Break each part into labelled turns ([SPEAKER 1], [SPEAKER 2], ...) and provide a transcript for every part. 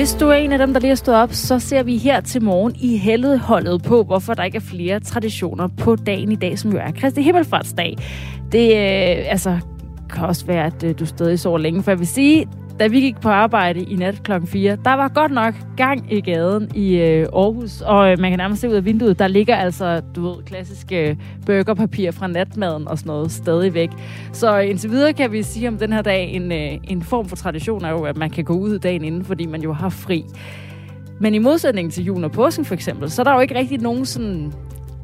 [SPEAKER 1] Hvis du er en af dem, der lige har stået op, så ser vi her til morgen i heldet holdet på, hvorfor der ikke er flere traditioner på dagen i dag, som jo er Kristi Himmelfartsdag. Det øh, altså, kan også være, at øh, du stadig sover længe, for jeg vil sige, da vi gik på arbejde i nat kl. 4, der var godt nok gang i gaden i øh, Aarhus, og øh, man kan nærmest se ud af vinduet, der ligger altså, du ved, klassiske øh, burgerpapir fra natmaden og sådan noget stadigvæk. Så øh, indtil videre kan vi sige om den her dag, en, øh, en form for tradition er jo, at man kan gå ud dagen inden, fordi man jo har fri. Men i modsætning til jul og påsken for eksempel, så er der jo ikke rigtig nogen sådan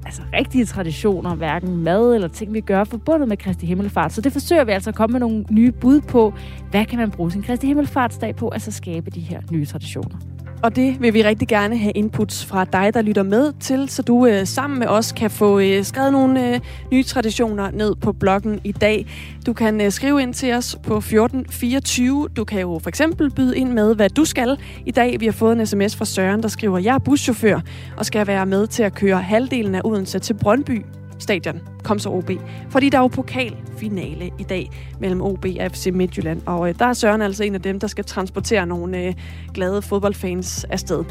[SPEAKER 1] altså, rigtige traditioner, hverken mad eller ting, vi gør, forbundet med Kristi Himmelfart. Så det forsøger vi altså at komme med nogle nye bud på, hvad kan man bruge sin Kristi Himmelfartsdag på, altså skabe de her nye traditioner.
[SPEAKER 2] Og det vil vi rigtig gerne have inputs fra dig, der lytter med til, så du øh, sammen med os kan få øh, skrevet nogle øh, nye traditioner ned på bloggen i dag. Du kan øh, skrive ind til os på 1424. Du kan jo for eksempel byde ind med, hvad du skal i dag. Vi har fået en sms fra Søren, der skriver, jeg er buschauffør og skal være med til at køre halvdelen af Odense til Brøndby stadion. Kom så OB. Fordi der er jo pokalfinale i dag mellem OB og FC Midtjylland. Og øh, der er Søren altså en af dem, der skal transportere nogle øh, glade fodboldfans afsted.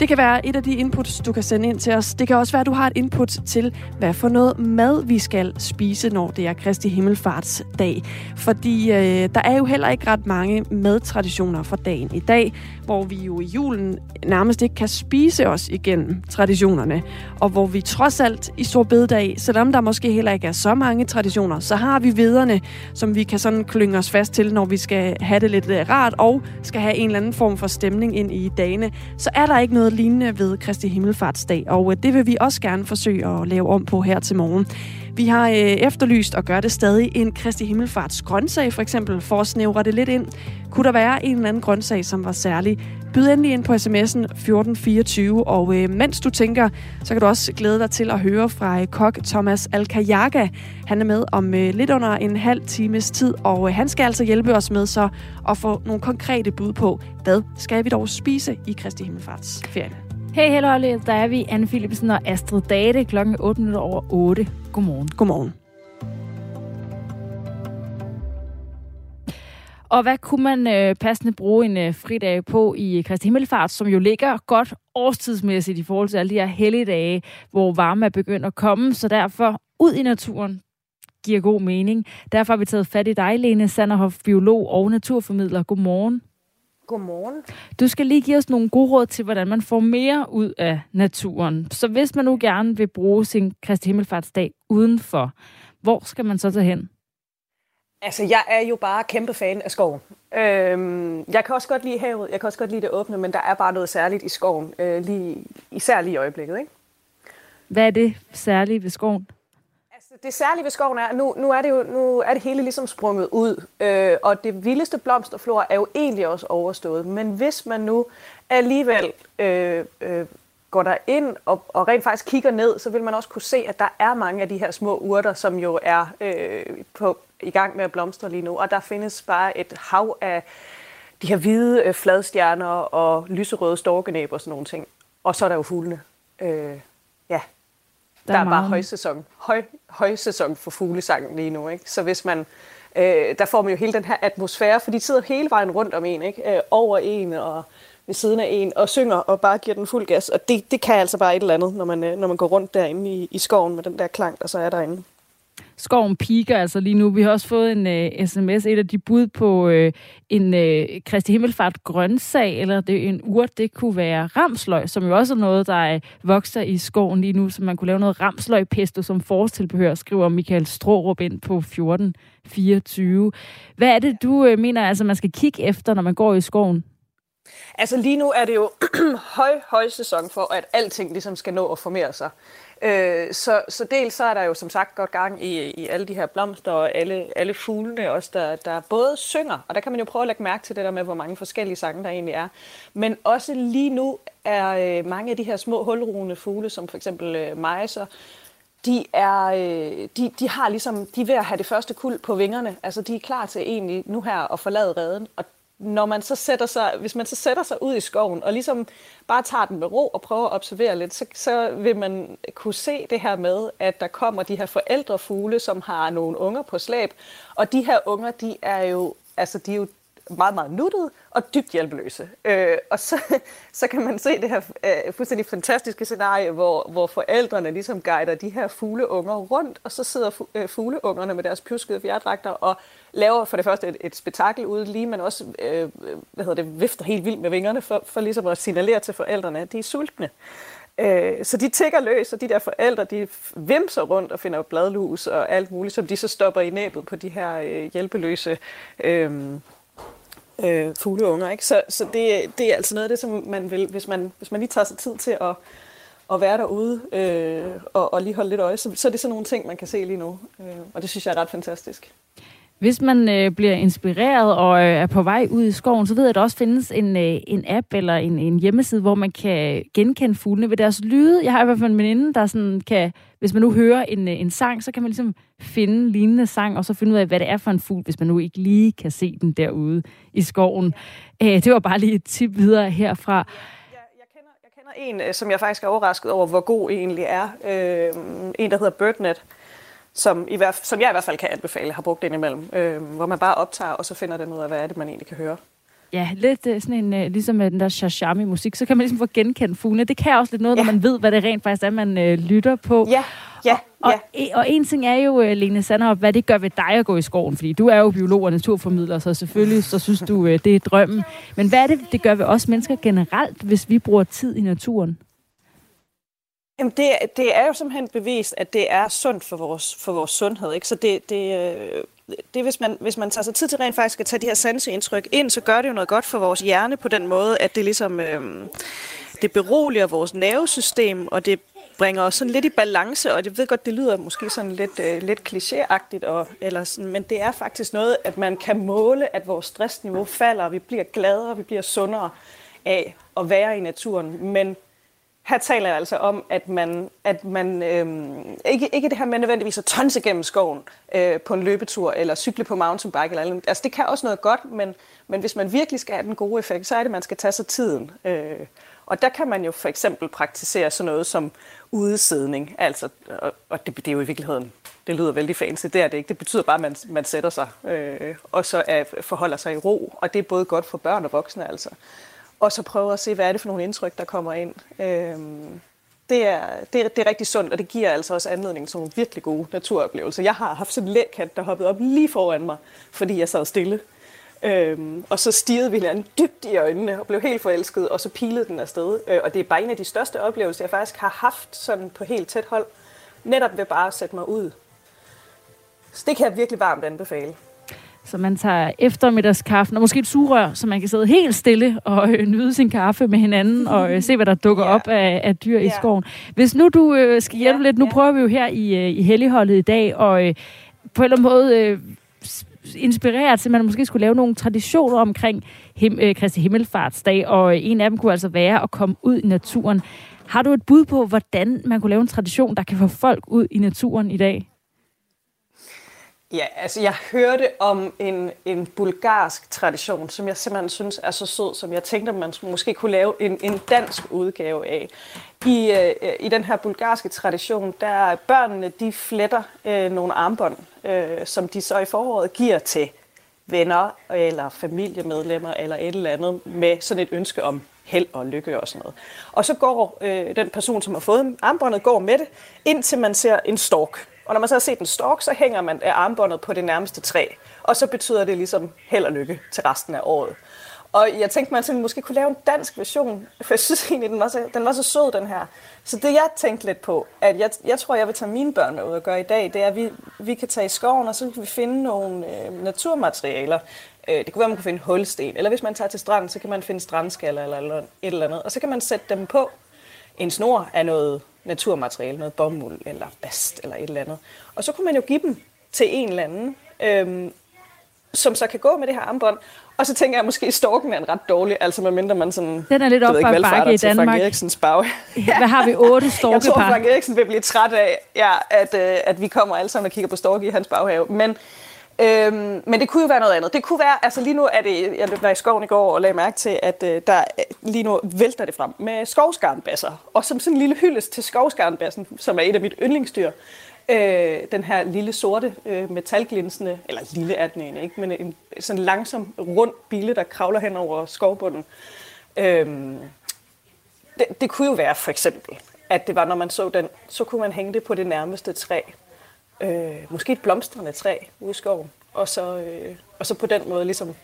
[SPEAKER 2] Det kan være et af de inputs, du kan sende ind til os. Det kan også være, at du har et input til, hvad for noget mad vi skal spise, når det er Kristi Himmelfartsdag. Fordi øh, der er jo heller ikke ret mange madtraditioner for dagen i dag, hvor vi jo i julen nærmest ikke kan spise os igennem traditionerne. Og hvor vi trods alt i Stor Bededag, selvom der måske heller ikke er så mange traditioner, så har vi vederne, som vi kan sådan klynge os fast til, når vi skal have det lidt øh, rart og skal have en eller anden form for stemning ind i dagene. Så er der ikke noget lignende ved Kristi Himmelfartsdag, og øh, det vil vi også gerne forsøge at lave om på her til morgen. Vi har øh, efterlyst og gør det stadig en Kristi Himmelfarts grøntsag, for eksempel, for at snævre det lidt ind. Kunne der være en eller anden grøntsag, som var særlig? Byd endelig ind på sms'en 1424, og øh, mens du tænker, så kan du også glæde dig til at høre fra øh, kok Thomas Alkajaga. Han er med om øh, lidt under en halv times tid, og øh, han skal altså hjælpe os med så at få nogle konkrete bud på, hvad skal vi dog spise i Kristi Himmelfarts ferie.
[SPEAKER 1] Hey, hello, der er vi, Anne Philipsen og Astrid Date, klokken 8 minutter over 8. Godmorgen.
[SPEAKER 2] Godmorgen.
[SPEAKER 1] Og hvad kunne man øh, passende bruge en øh, fridag på i Kristi Himmelfart, som jo ligger godt årstidsmæssigt i forhold til alle de her helligdage, hvor varme er begyndt at komme, så derfor ud i naturen giver god mening. Derfor har vi taget fat i dig, Lene Sanderhoff, biolog og naturformidler. Godmorgen.
[SPEAKER 3] Godmorgen.
[SPEAKER 1] Du skal lige give os nogle gode råd til, hvordan man får mere ud af naturen. Så hvis man nu gerne vil bruge sin Kristi Himmelfartsdag udenfor, hvor skal man så tage hen?
[SPEAKER 3] Altså, jeg er jo bare kæmpe fan af skoven. Øhm, jeg kan også godt lide havet, jeg kan også godt lide det åbne, men der er bare noget særligt i skoven, øh, lige, især lige i øjeblikket. Ikke?
[SPEAKER 1] Hvad er det særlige ved skoven?
[SPEAKER 3] Altså, det særlige ved skoven er, nu, nu er det jo nu er det hele ligesom sprunget ud, øh, og det vildeste blomsterflor er jo egentlig også overstået. Men hvis man nu alligevel øh, øh, går der ind og, og rent faktisk kigger ned, så vil man også kunne se, at der er mange af de her små urter, som jo er øh, på, i gang med at blomstre lige nu. Og der findes bare et hav af de her hvide øh, fladstjerner og lyserøde storkenæb og sådan nogle ting. Og så er der jo fuglene. Øh, ja, der, der er, er bare højsæson. Høj, højsæson for fuglesangen lige nu. Ikke? Så hvis man, øh, der får man jo hele den her atmosfære, for de sidder hele vejen rundt om en, ikke? Øh, over en og ved siden af en og synger og bare giver den fuld gas. Og det, det kan altså bare et eller andet, når man, øh, når man går rundt derinde i, i skoven med den der klang, der så er derinde.
[SPEAKER 1] Skoven piker altså lige nu. Vi har også fået en øh, uh, sms, et af de bud på uh, en uh, Kristi Himmelfart grøntsag, eller det, en urt, det kunne være ramsløg, som jo også er noget, der uh, vokser i skoven lige nu, så man kunne lave noget ramsløgpesto som forårstilbehør, skriver Michael Strårup ind på 1424. Hvad er det, du øh, mener, altså man skal kigge efter, når man går i skoven?
[SPEAKER 3] Altså lige nu er det jo høj, høj sæson for, at alting ligesom skal nå at formere sig. Øh, så, så dels så er der jo som sagt godt gang i, i alle de her blomster og alle, alle fuglene også, der, der både synger, og der kan man jo prøve at lægge mærke til det der med, hvor mange forskellige sange der egentlig er. Men også lige nu er øh, mange af de her små hulrugende fugle, som for eksempel øh, mejser, de er, øh, de, de har ligesom, de er ved at have det første kul på vingerne. Altså de er klar til egentlig nu her at forlade redden, og når man så sætter sig, hvis man så sætter sig ud i skoven og ligesom bare tager den med ro og prøver at observere lidt, så, så vil man kunne se det her med, at der kommer de her forældrefugle, som har nogle unger på slæb. Og de her unger, de er jo, altså, de er jo meget, meget nuttede og dybt hjælpeløse. Øh, og så, så kan man se det her øh, fuldstændig fantastiske scenarie, hvor, hvor forældrene ligesom guider de her fugleunger rundt, og så sidder fu, øh, fugleungerne med deres pjuskede fjerdragter og laver for det første et, et spektakel ude lige, men også øh, hvad hedder det, vifter helt vildt med vingerne for, for ligesom at signalere til forældrene, at de er sultne. Øh, så de tigger løs, og de der forældre, de vimser rundt og finder bladlus og alt muligt, som de så stopper i næbet på de her øh, hjælpeløse øh, øh, fugleunger. Ikke? Så, så det, det er altså noget af det, som man vil, hvis man, hvis man lige tager sig tid til at, at være derude øh, og, og lige holde lidt øje, så, så er det sådan nogle ting, man kan se lige nu. Øh, og det synes jeg er ret fantastisk.
[SPEAKER 1] Hvis man øh, bliver inspireret og øh, er på vej ud i skoven, så ved jeg, at der også findes en, øh, en app eller en, en hjemmeside, hvor man kan øh, genkende fuglene ved deres lyde. Jeg har i hvert fald en veninde, der sådan kan, hvis man nu hører en, øh, en sang, så kan man ligesom finde lignende sang, og så finde ud af, hvad det er for en fugl, hvis man nu ikke lige kan se den derude i skoven. Øh, det var bare lige et tip videre herfra.
[SPEAKER 3] Jeg kender, jeg kender en, øh, som jeg faktisk er overrasket over, hvor god egentlig er. Øh, en, der hedder BirdNet som, i hvert, som jeg i hvert fald kan anbefale, har brugt indimellem, øh, hvor man bare optager, og så finder den ud af, hvad er det, man egentlig kan høre.
[SPEAKER 1] Ja, lidt uh, sådan en, uh, ligesom den der shashami musik, så kan man ligesom få genkendt fuglene. Det kan også lidt noget, ja. når man ved, hvad det rent faktisk er, man uh, lytter på.
[SPEAKER 3] Ja, ja,
[SPEAKER 1] og, ja. Og, og en ting er jo, Lene Sanderup, hvad det gør ved dig at gå i skoven, fordi du er jo biolog og naturformidler, så selvfølgelig så synes du, uh, det er drømmen. Men hvad er det, det gør ved os mennesker generelt, hvis vi bruger tid i naturen?
[SPEAKER 3] Jamen det, det er jo simpelthen bevist, at det er sundt for vores, for vores sundhed. Ikke? Så det, det, øh, det hvis, man, hvis man tager sig tid til rent faktisk at tage de her sanseindtryk ind, så gør det jo noget godt for vores hjerne på den måde, at det ligesom øh, det beroliger vores nervesystem, og det bringer os sådan lidt i balance, og det ved godt, det lyder måske sådan lidt, øh, lidt klichéagtigt, og, eller sådan, men det er faktisk noget, at man kan måle, at vores stressniveau falder, og vi bliver gladere, og vi bliver sundere af at være i naturen. Men her taler jeg altså om, at man, at man øhm, ikke, ikke det her med nødvendigvis at tonse gennem skoven øh, på en løbetur, eller cykle på mountainbike, eller andet. Altså det kan også noget godt, men, men hvis man virkelig skal have den gode effekt, så er det, at man skal tage sig tiden. Øh, og der kan man jo for eksempel praktisere sådan noget som udesidning. Altså, og, og det, det er jo i virkeligheden, det lyder vældig fancy, det er det ikke. Det betyder bare, at man, man sætter sig, øh, og så er, forholder sig i ro. Og det er både godt for børn og voksne altså og så prøve at se, hvad er det for nogle indtryk, der kommer ind. Øhm, det, er, det, er, det er rigtig sundt, og det giver altså også anledning til nogle virkelig gode naturoplevelser. Jeg har haft sådan en lægkat, der hoppede op lige foran mig, fordi jeg sad stille. Øhm, og så stirrede vi hinanden dybt i øjnene og blev helt forelsket, og så pilede den afsted. Øh, og det er bare en af de største oplevelser, jeg faktisk har haft sådan på helt tæt hold. Netop ved bare at sætte mig ud. Så det kan jeg virkelig varmt anbefale.
[SPEAKER 1] Så man tager eftermiddagskaffen og måske et sugerør, så man kan sidde helt stille og øh, nyde sin kaffe med hinanden og øh, se, hvad der dukker yeah. op af, af dyr yeah. i skoven. Hvis nu du øh, skal hjælpe yeah. lidt, nu yeah. prøver vi jo her i, øh, i Helligholdet i dag, og øh, på en eller anden måde øh, inspirere til, at man måske skulle lave nogle traditioner omkring him, øh, Kristi Himmelfartsdag, og øh, en af dem kunne altså være at komme ud i naturen. Har du et bud på, hvordan man kunne lave en tradition, der kan få folk ud i naturen i dag?
[SPEAKER 3] Ja, altså jeg hørte om en, en bulgarsk tradition, som jeg simpelthen synes er så sød, som jeg tænkte, man måske kunne lave en, en dansk udgave af. I, øh, I den her bulgarske tradition, der børnene, de fletter øh, nogle armbånd, øh, som de så i foråret giver til venner eller familiemedlemmer eller et eller andet med sådan et ønske om held og lykke og sådan noget. Og så går øh, den person, som har fået armbåndet, går med det, indtil man ser en stork og når man så har set en stork, så hænger man af armbåndet på det nærmeste træ. Og så betyder det ligesom held og lykke til resten af året. Og jeg tænkte, man simpelthen måske kunne lave en dansk version, for jeg synes egentlig, den var så, den var så sød, den her. Så det jeg tænkte lidt på, at jeg, jeg tror, jeg vil tage mine børn med ud og gøre i dag, det er, at vi, vi kan tage i skoven, og så kan vi finde nogle øh, naturmaterialer. Øh, det kunne være, man kunne finde hulsten, eller hvis man tager til stranden, så kan man finde strandskaller eller, eller et eller andet. Og så kan man sætte dem på en snor af noget naturmateriale, noget bomuld eller bast eller et eller andet. Og så kunne man jo give dem til en eller anden, øhm, som så kan gå med det her armbånd. Og så tænker jeg, at måske storken er en ret dårlig, altså medmindre man sådan...
[SPEAKER 1] Den er lidt op ad bakke i Danmark.
[SPEAKER 3] Frank Eriksens bag.
[SPEAKER 1] ja. Hvad har vi? Otte storkepar?
[SPEAKER 3] Jeg tror, Frank Eriksen vil blive træt af, ja, at, øh, at vi kommer alle sammen og kigger på storke i hans baghave. Men Øhm, men det kunne jo være noget andet. Det kunne være, altså lige nu er det, jeg var i skoven i går og lagde mærke til, at øh, der øh, lige nu vælter det frem med skovskarnbasser. Og som sådan en lille hyldest til skovskarnbassen, som er et af mit yndlingsdyr, Øh, den her lille sorte øh, metalglinsende, eller lille er den egentlig ikke, men en sådan langsom rund bille, der kravler hen over skovbunden. Øhm, det, det kunne jo være for eksempel, at det var, når man så den, så kunne man hænge det på det nærmeste træ. Øh, måske et blomstrende træ ude i skoven. Og så, øh, og så på den måde ligesom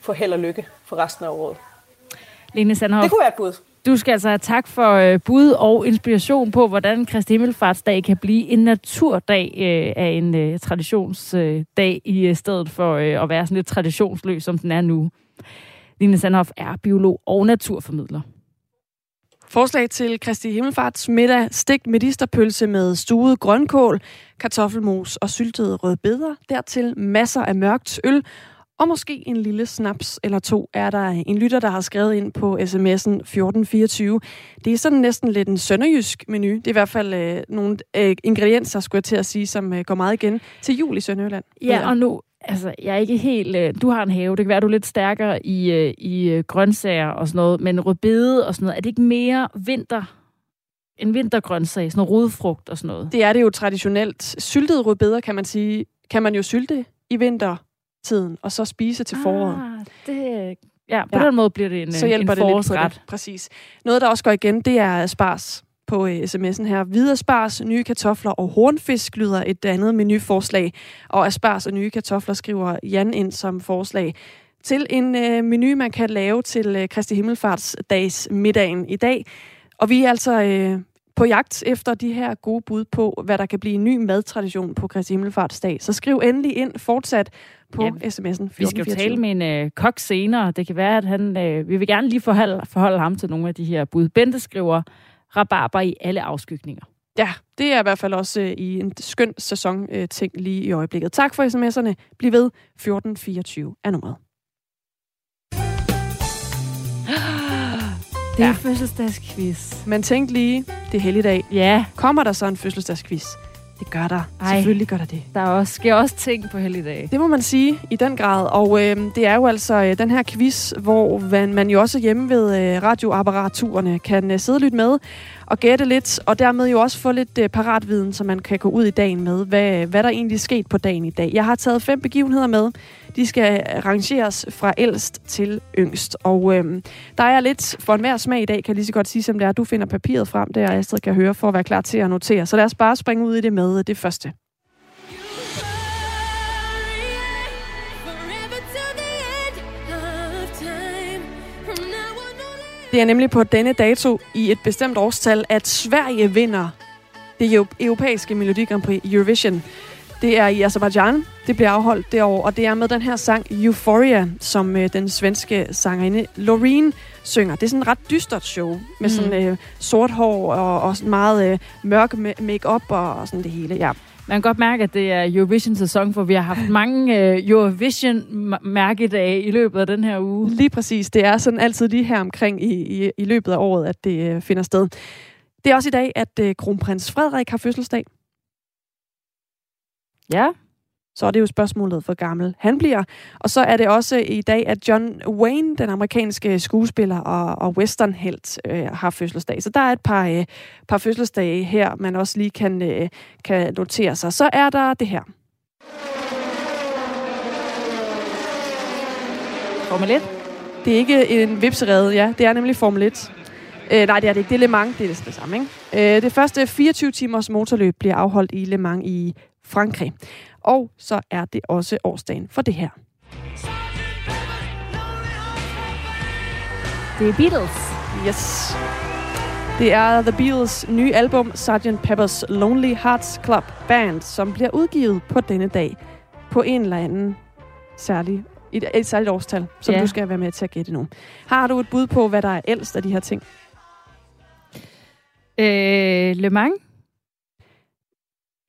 [SPEAKER 3] få held og lykke for resten af året.
[SPEAKER 1] Lene Sandhoff,
[SPEAKER 3] Det kunne være et bud.
[SPEAKER 1] du skal altså have tak for øh, bud og inspiration på, hvordan Kristi Himmelfartsdag kan blive en naturdag øh, af en øh, traditionsdag øh, i øh, stedet for øh, at være sådan lidt traditionsløs, som den er nu. Line Sandhoff er biolog og naturformidler.
[SPEAKER 2] Forslag til Kristi Himmelfarts middag, stegt medisterpølse med stuet grønkål, kartoffelmos og syltede rødbeder. Dertil masser af mørkt øl og måske en lille snaps eller to, er der en lytter, der har skrevet ind på sms'en 1424. Det er sådan næsten lidt en sønderjysk menu. Det er i hvert fald øh, nogle øh, ingredienser, skulle jeg til at sige, som øh, går meget igen til jul i Sønderjylland.
[SPEAKER 1] Ja, og nu, altså, jeg er ikke helt... Øh, du har en have, det kan være, du er lidt stærkere i, øh, i øh, grøntsager og sådan noget, men rødbede og sådan noget, er det ikke mere vinter en vintergrøntsag, sådan noget rodfrugt og sådan noget?
[SPEAKER 2] Det er det jo traditionelt. Syltede rødbeder, kan man sige, kan man jo sylte i vintertiden, og så spise til foråret.
[SPEAKER 1] Ah, det, ja, på
[SPEAKER 2] Ja.
[SPEAKER 1] den måde bliver det en,
[SPEAKER 2] så
[SPEAKER 1] øh,
[SPEAKER 2] hjælper
[SPEAKER 1] en
[SPEAKER 2] det lidt det. Præcis. Noget, der også går igen, det er spars på øh, sms'en her. Hvide spars, nye kartofler og hornfisk lyder et andet menuforslag. Og asparges og nye kartofler skriver Jan ind som forslag til en øh, menu, man kan lave til øh, Kristi Himmelfarts dags middagen i dag. Og vi er altså øh, på jagt efter de her gode bud på, hvad der kan blive en ny madtradition på Kristi Himmelfarts dag. Så skriv endelig ind fortsat på
[SPEAKER 1] Ja,
[SPEAKER 2] sms'en 1424.
[SPEAKER 1] Vi skal jo tale med en øh, kok senere. Det kan være, at han... Øh, vi vil gerne lige forholde, forholde ham til nogle af de her bud. Bente skriver rabarber i alle afskygninger.
[SPEAKER 2] Ja, det er i hvert fald også øh, i en skøn sæson øh, ting lige i øjeblikket. Tak for sms'erne. Bliv ved. 1424 er nummeret.
[SPEAKER 1] Det er
[SPEAKER 2] Ja.
[SPEAKER 1] fødselsdagsquiz.
[SPEAKER 2] Men tænk lige, det er helligdag.
[SPEAKER 1] Ja,
[SPEAKER 2] Kommer der så en fødselsdagsquiz? Det gør der.
[SPEAKER 1] Ej.
[SPEAKER 2] Selvfølgelig gør der det.
[SPEAKER 1] der er også, sker også ting på helligdag.
[SPEAKER 2] Det må man sige i den grad. Og øh, det er jo altså øh, den her quiz, hvor man, man jo også hjemme ved øh, radioapparaturerne kan øh, sidde og lytte med og gætte lidt, og dermed jo også få lidt øh, paratviden, så man kan gå ud i dagen med, hvad, hvad der egentlig er sket på dagen i dag. Jeg har taget fem begivenheder med. De skal rangeres fra ældst til yngst. Og øh, der er lidt for enhver smag i dag, kan jeg lige så godt sige, som det er. Du finder papiret frem, der Astrid kan høre, for at være klar til at notere. Så lad os bare springe ud i det med øh, det første. Det er nemlig på denne dato i et bestemt årstal, at Sverige vinder det eu- europæiske Melodi Grand Prix Eurovision. Det er i Azerbaijan, det bliver afholdt derovre, og det er med den her sang Euphoria, som øh, den svenske sangerinde Loreen synger. Det er sådan et ret dystert show, med
[SPEAKER 1] Mm.
[SPEAKER 2] sådan øh, sort hår og, og sådan meget øh, mørk ma- make-up og, og sådan det hele. Ja.
[SPEAKER 1] Man kan godt mærke, at det er Eurovision-sæson, for vi har haft mange øh, Eurovision-mærkedage i løbet af den her uge.
[SPEAKER 2] Lige præcis. Det er sådan altid lige her omkring i, i, i løbet af året, at det øh, finder sted. Det er også i dag, at øh, kronprins Frederik har fødselsdag.
[SPEAKER 1] Ja,
[SPEAKER 2] Så er det jo spørgsmålet, hvor gammel han bliver. Og så er det også i dag, at John Wayne, den amerikanske skuespiller og, og westernhelt, øh, har fødselsdag. Så der er et par, øh, par fødselsdage her, man også lige kan, øh, kan notere sig. Så er der det her.
[SPEAKER 1] Formel 1.
[SPEAKER 2] Det er ikke en vipserede, ja. Det er nemlig Formel 1. Øh, nej, det er det ikke. Det er Le Mans. Det er det samme, ikke? Øh, det første 24 timers motorløb bliver afholdt i Le Mans i Frankrig. Og så er det også årsdagen for det her.
[SPEAKER 1] Det er Beatles.
[SPEAKER 2] Yes. Det er The Beatles' nye album, Sgt. Pepper's Lonely Hearts Club Band, som bliver udgivet på denne dag på en eller anden særlig, et, et særligt årstal, som
[SPEAKER 1] Ja.
[SPEAKER 2] du skal være med til at gætte nu. Har du et bud på, hvad der er ældst af de her ting?
[SPEAKER 1] Øh, Le Mans.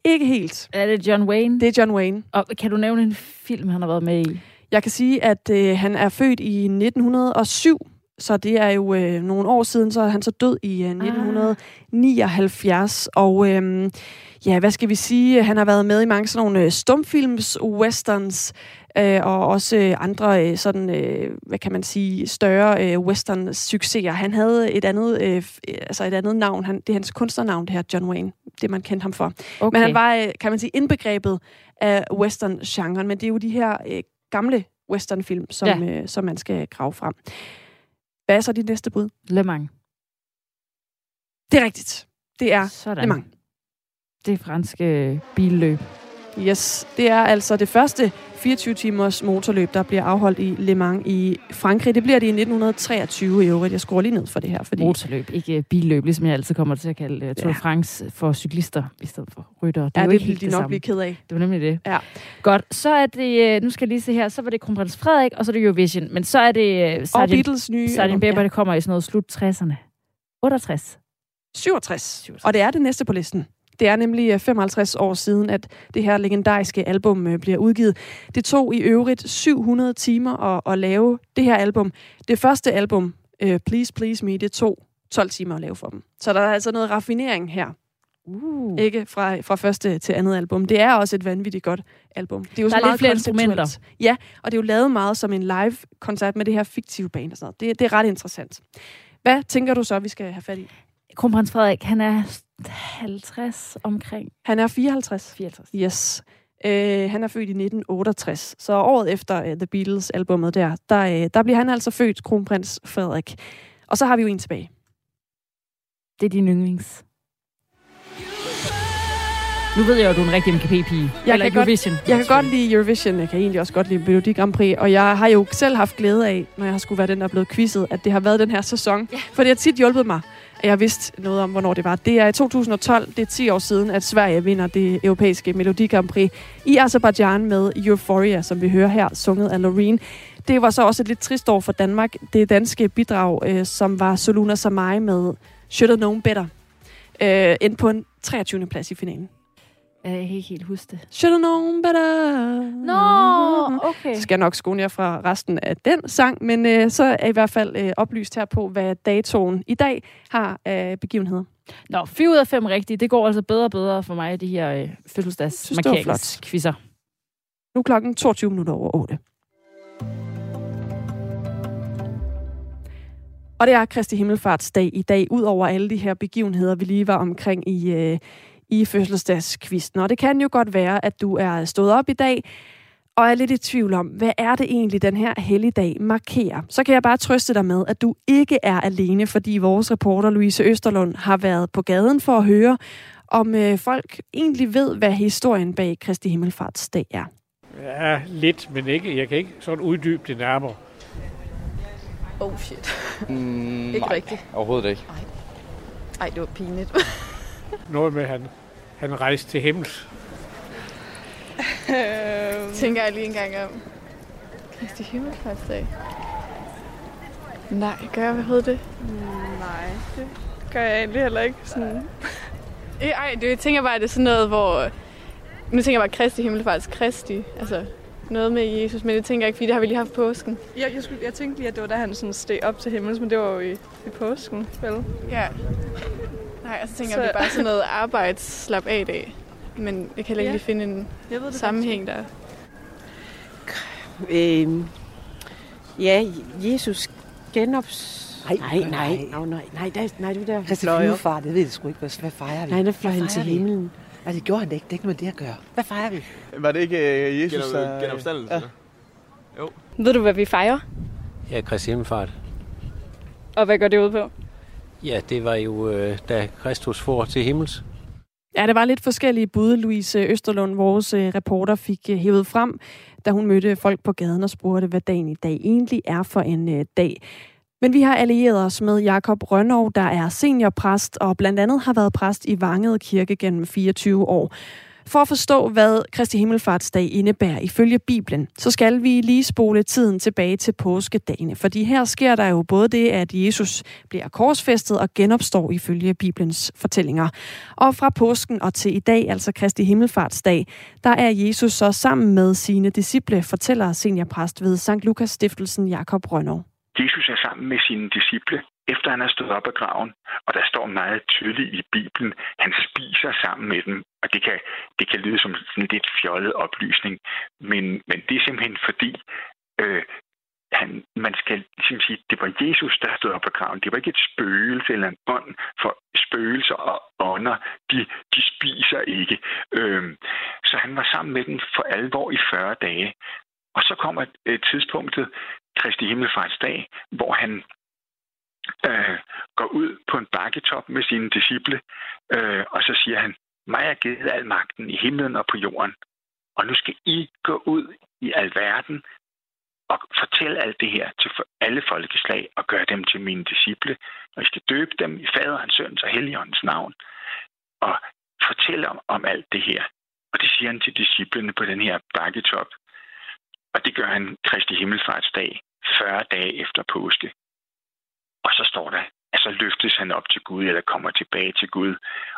[SPEAKER 2] Ikke helt.
[SPEAKER 1] Er det John Wayne?
[SPEAKER 2] Det er John Wayne.
[SPEAKER 1] Og kan du nævne en film, han har været med i?
[SPEAKER 2] Jeg kan sige, at øh, han er født i 1907, så det er jo øh, nogle år siden, så er han så død i øh, 1979, ah. og øh, ja, hvad skal vi sige, han har været med i mange sådan nogle øh, stumfilms, westerns, øh, og også øh, andre øh, sådan, øh, hvad kan man sige, større øh, western succeser. Han havde et andet, øh, altså et andet navn, han, det er hans kunstnernavn, det her, John Wayne, det man kendte ham for. Okay. Men han var, øh, kan man sige, indbegrebet af western-genren, men det er jo de her øh, gamle westernfilm, som, ja. øh, som man skal grave frem. Hvad er så dit næste bud?
[SPEAKER 1] Le Mans.
[SPEAKER 2] Det er rigtigt. Det er Sådan. Le Mans.
[SPEAKER 1] Det franske billøb.
[SPEAKER 2] Yes, det er altså det første 24-timers motorløb, der bliver afholdt i Le Mans i Frankrig. Det bliver det i 1923 i øvrigt. Jeg skruer lige ned for det her. Fordi...
[SPEAKER 1] Motorløb, ikke billøb, ligesom jeg altid kommer til at kalde uh, Tour de France for cyklister i stedet for rytter.
[SPEAKER 2] Det ja, det vil de nok samme. blive ked af.
[SPEAKER 1] Det var nemlig det. Ja. Godt, så er det, øh, nu skal jeg lige se her, så var det Kronprins Frederik, og så er det Eurovision. Men så er det...
[SPEAKER 2] Uh, og Beatles nye...
[SPEAKER 1] Sgt. Bieber, ja. det kommer i sådan noget slut 60'erne. 68.
[SPEAKER 2] 67. 67. Og det er det næste på listen. Det er nemlig 55 øh, år siden, at det her legendariske album øh, bliver udgivet. Det tog i øvrigt 700 timer at, at lave det her album. Det første album, uh, Please Please Me, det tog 12 timer at lave for dem. Så der er altså noget raffinering her. Uh. Ikke fra, fra første til andet album. Det er også et vanvittigt godt album. Det er
[SPEAKER 1] jo der er meget lidt flere instrumenter.
[SPEAKER 2] Ja, og det er jo lavet meget som en live-koncert med det her fiktive band og sådan noget. Det, det er ret interessant. Hvad tænker du så, vi skal have fat i?
[SPEAKER 1] Kronprins Frederik, han er 50 omkring.
[SPEAKER 2] Han er 54.
[SPEAKER 1] 54.
[SPEAKER 2] Yes. Øh, han er født i 1968, så året efter uh, The Beatles-albummet der, der, uh, der bliver han altså født kronprins Frederik. Og så har vi jo en tilbage.
[SPEAKER 1] Det er din yndlings. Nu ved jeg jo, at du er en rigtig MGP-pige.
[SPEAKER 2] Jeg Eller kan Eurovision. Godt, jeg kan godt lide Eurovision. Jeg kan egentlig også godt lide Melodi Grand Prix. Og jeg har jo selv haft glæde af, når jeg har skulle være den, der er blevet quizzet, at det har været den her sæson. Ja. For det har tit hjulpet mig jeg har vidst noget om, hvornår det var. Det er i 2012, det er 10 år siden, at Sverige vinder det europæiske Melodi Grand Prix i Azerbaijan med Euphoria, som vi hører her, sunget af Loreen. Det var så også et lidt trist år for Danmark. Det danske bidrag, øh, som var Soluna Samai med Should Have Known Better, øh, endte på en 23. plads i finalen.
[SPEAKER 1] Jeg kan ikke helt huske det.
[SPEAKER 2] Should have known better.
[SPEAKER 1] Okay.
[SPEAKER 2] Så skal jeg nok skone jer fra resten af den sang, men øh, så er I hvert fald øh, oplyst her på, hvad datoen i dag har af begivenheder.
[SPEAKER 1] Nå, 4 ud af 5 rigtige. Det går altså bedre og bedre for mig, de her øh, fødselsdagsmarkeringskvisser.
[SPEAKER 2] Nu er klokken 22 minutter over 8. Og det er Kristi Himmelfartsdag i dag, ud over alle de her begivenheder, vi lige var omkring i, øh, i fødselsdagskvisten. Og det kan jo godt være, at du er stået op i dag og er lidt i tvivl om, hvad er det egentlig, den her helligdag markerer. Så kan jeg bare trøste dig med, at du ikke er alene, fordi vores reporter Louise Østerlund har været på gaden for at høre, om øh, folk egentlig ved, hvad historien bag Kristi Himmelfartsdag er.
[SPEAKER 4] Ja, lidt, men ikke. Jeg kan ikke sådan uddybe det nærmere.
[SPEAKER 5] Oh shit. Mm, ikke nej, rigtigt.
[SPEAKER 6] overhovedet ikke.
[SPEAKER 5] Nej, det var pinligt.
[SPEAKER 4] Noget med, at han, han rejste til himmels.
[SPEAKER 5] Øhm. Tænker jeg lige en gang om. Kristi Himmelfartsdag. Nej, gør jeg overhovedet det?
[SPEAKER 7] Nej, det gør jeg egentlig heller ikke. Sådan.
[SPEAKER 5] Ej, det, jeg tænker bare, at det er sådan noget, hvor... Nu tænker jeg bare Kristi Himmelfarts Kristi. Altså, noget med Jesus, men det tænker jeg ikke, fordi det har vi lige haft påsken.
[SPEAKER 7] Ja, jeg, skulle, jeg tænkte lige, at det var da han sådan steg op til himmels, men det var jo i, i påsken, vel?
[SPEAKER 5] Ja. Nej, og så tænker så... jeg, at det er bare sådan noget arbejdsslap af dag. Men jeg kan ikke ja. lige finde en jeg ved det sammenhæng der.
[SPEAKER 8] Øh, ja, Jesus genops...
[SPEAKER 9] Nej, nej, nej, nej, nej, nej, nej, nej, det der Kristi flyvefar, det ved jeg sgu ikke, hvad, hvad fejrer vi?
[SPEAKER 8] Nej, der fløj han til himlen.
[SPEAKER 9] Nej, det gjorde han ikke, det er ikke noget med det at gøre. Hvad fejrer vi?
[SPEAKER 6] Var det ikke uh, Jesus, der... Genopstandelse? Ja.
[SPEAKER 5] Jo. Ved du, hvad vi fejrer?
[SPEAKER 10] Ja, Kristi himmelfart.
[SPEAKER 5] Og hvad går det ud på?
[SPEAKER 10] Ja, det var jo, øh, da Kristus får til himmels.
[SPEAKER 2] Ja, det var lidt forskellige bud, Louise Østerlund, vores øh, reporter, fik øh, hævet frem, da hun mødte folk på gaden og spurgte, hvad dagen i dag egentlig er for en øh, dag. Men vi har allieret os med Jakob Rønnov, der er seniorpræst og blandt andet har været præst i Vanget Kirke gennem 24 år. For at forstå, hvad Kristi Himmelfartsdag indebærer ifølge Bibelen, så skal vi lige spole tiden tilbage til påskedagene. Fordi her sker der jo både det, at Jesus bliver korsfæstet og genopstår ifølge Bibelens fortællinger. Og fra påsken og til i dag, altså Kristi Himmelfartsdag, der er Jesus så sammen med sine disciple, fortæller seniorpræst ved St. Lukas Stiftelsen Jakob Rønnow.
[SPEAKER 11] Jesus er sammen med sine disciple, efter han er stået op af graven, og der står meget tydeligt i Bibelen, han spiser sammen med dem, og det kan, det kan lyde som sådan lidt fjollet oplysning, men, men det er simpelthen fordi, øh, han, man skal ligesom sige, det var Jesus, der stod op af graven. Det var ikke et spøgelse eller en ånd, for spøgelser og ånder, de, de spiser ikke. Øhm, så han var sammen med dem for alvor i 40 dage. Og så kommer et tidspunktet, Kristi Himmelfartsdag, hvor han øh, går ud på en bakketop med sine disciple, øh, og så siger han, mig er givet al magten i himlen og på jorden, og nu skal I gå ud i alverden og fortælle alt det her til alle folkeslag og gøre dem til mine disciple, og I skal døbe dem i faderens, søns og helligåndens navn, og fortælle om, om alt det her. Og det siger han til disciplene på den her bakketop. Og det gør han Kristi Himmelfartsdag, 40 dage efter påske. Og så står der, at så løftes han op til Gud, eller kommer tilbage til Gud.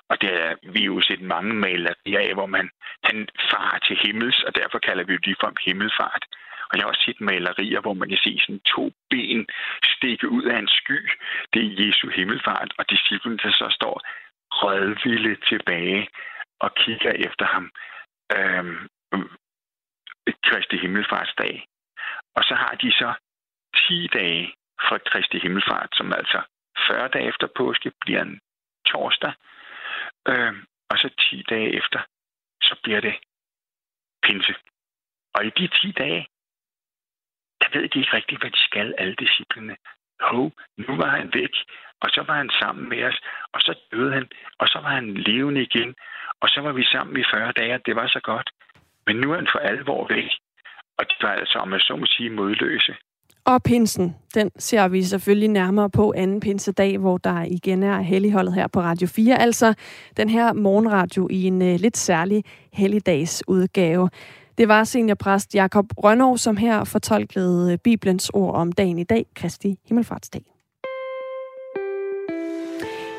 [SPEAKER 11] Og det er vi jo set mange malerier af, hvor man, han farer til himmels, og derfor kalder vi jo de for himmelfart. Og jeg har også set malerier, hvor man kan se sådan to ben stikke ud af en sky. Det er Jesu himmelfart, og disciplen, der så står rødvilde tilbage og kigger efter ham. Øhm, Kristi himmelfartsdag. Og så har de så 10 dage for Kristi himmelfart, som altså 40 dage efter påske bliver en torsdag. Øh, og så 10 dage efter, så bliver det pinse. Og i de 10 dage, der ved de ikke rigtigt, hvad de skal, alle disciplene. Ho, nu var han væk, og så var han sammen med os, og så døde han, og så var han levende igen, og så var vi sammen i 40 dage, og det var så godt. Men nu er han for alvor væk, og de var altså, om jeg så må sige, modløse.
[SPEAKER 2] Og pinsen, den ser vi selvfølgelig nærmere på anden pinsedag, hvor der igen er helligholdet her på Radio 4. Altså den her morgenradio i en uh, lidt særlig helligdagsudgave. Det var seniorpræst Jakob Rønnow, som her fortolkede øh, Bibelens ord om dagen i dag, Kristi Himmelfartsdag.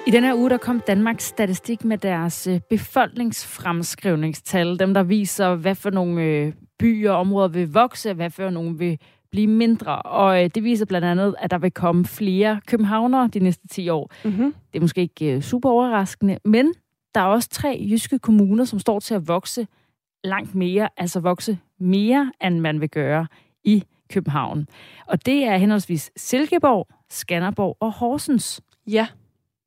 [SPEAKER 1] I den her uge, der kom Danmarks Statistik med deres øh, befolkningsfremskrivningstal. Dem, der viser, hvad for nogle byer og områder vil vokse, hvad for nogle vil blive mindre. Og øh, det viser blandt andet, at der vil komme flere københavnere de næste 10 år. Mm-hmm. Det er måske ikke øh, super overraskende, men der er også tre jyske kommuner, som står til at vokse langt mere, altså vokse mere, end man vil gøre i København. Og det er henholdsvis Silkeborg, Skanderborg og Horsens.
[SPEAKER 2] Ja.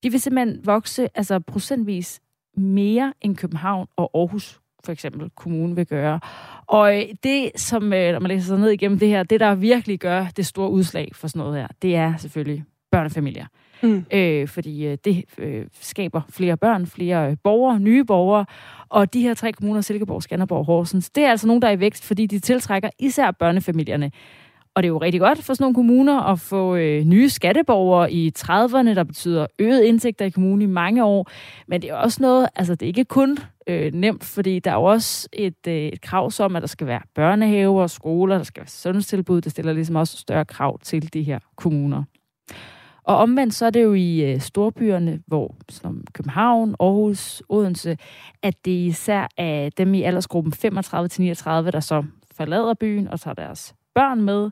[SPEAKER 1] De vil simpelthen vokse altså procentvis mere end København og Aarhus for eksempel kommunen vil gøre. Og øh, det, som, øh, når man læser sig ned igennem det her, det der virkelig gør det store udslag for sådan noget her, det er selvfølgelig børnefamilier. Mm. Øh, fordi øh, det øh, skaber flere børn, flere øh, borgere, nye borgere. Og de her tre kommuner, Silkeborg, Skanderborg og Horsens, det er altså nogen, der er i vækst, fordi de tiltrækker især børnefamilierne. Og det er jo rigtig godt for sådan nogle kommuner at få øh, nye skatteborgere i 30'erne, der betyder øget indtægter i kommunen i mange år. Men det er også noget, altså det er ikke kun øh, nemt, fordi der er jo også et, øh, et krav som, at der skal være børnehaver og skoler, der skal være sundhedstilbud. Det stiller ligesom også større krav til de her kommuner. Og omvendt så er det jo i øh, storbyerne, hvor som København, Aarhus, Odense, at det især er dem i aldersgruppen 35-39, der så forlader byen og tager deres børn med.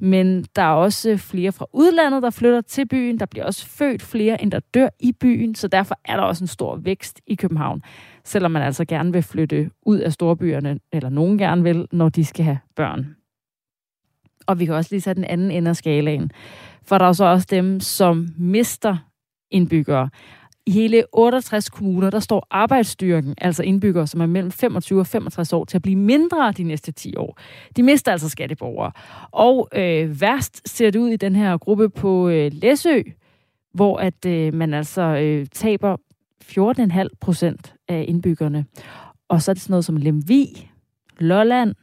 [SPEAKER 1] Men der er også flere fra udlandet, der flytter til byen. Der bliver også født flere, end der dør i byen, så derfor er der også en stor vækst i København. Selvom man altså gerne vil flytte ud af storbyerne, eller nogen gerne vil, når de skal have børn. Og vi kan også lige sætte den anden ende af skalaen. For der er så også dem, som mister indbyggere. I hele 68 kommuner, der står arbejdsstyrken, altså indbyggere, som er mellem 25 og 65 år, til at blive mindre de næste 10 år. De mister altså skatteborgere. Og øh, værst ser det ud i den her gruppe på øh, Læsø, hvor at øh, man altså øh, taber 14,5 procent af indbyggerne. Og så er det sådan noget som Lemvi, Lolland,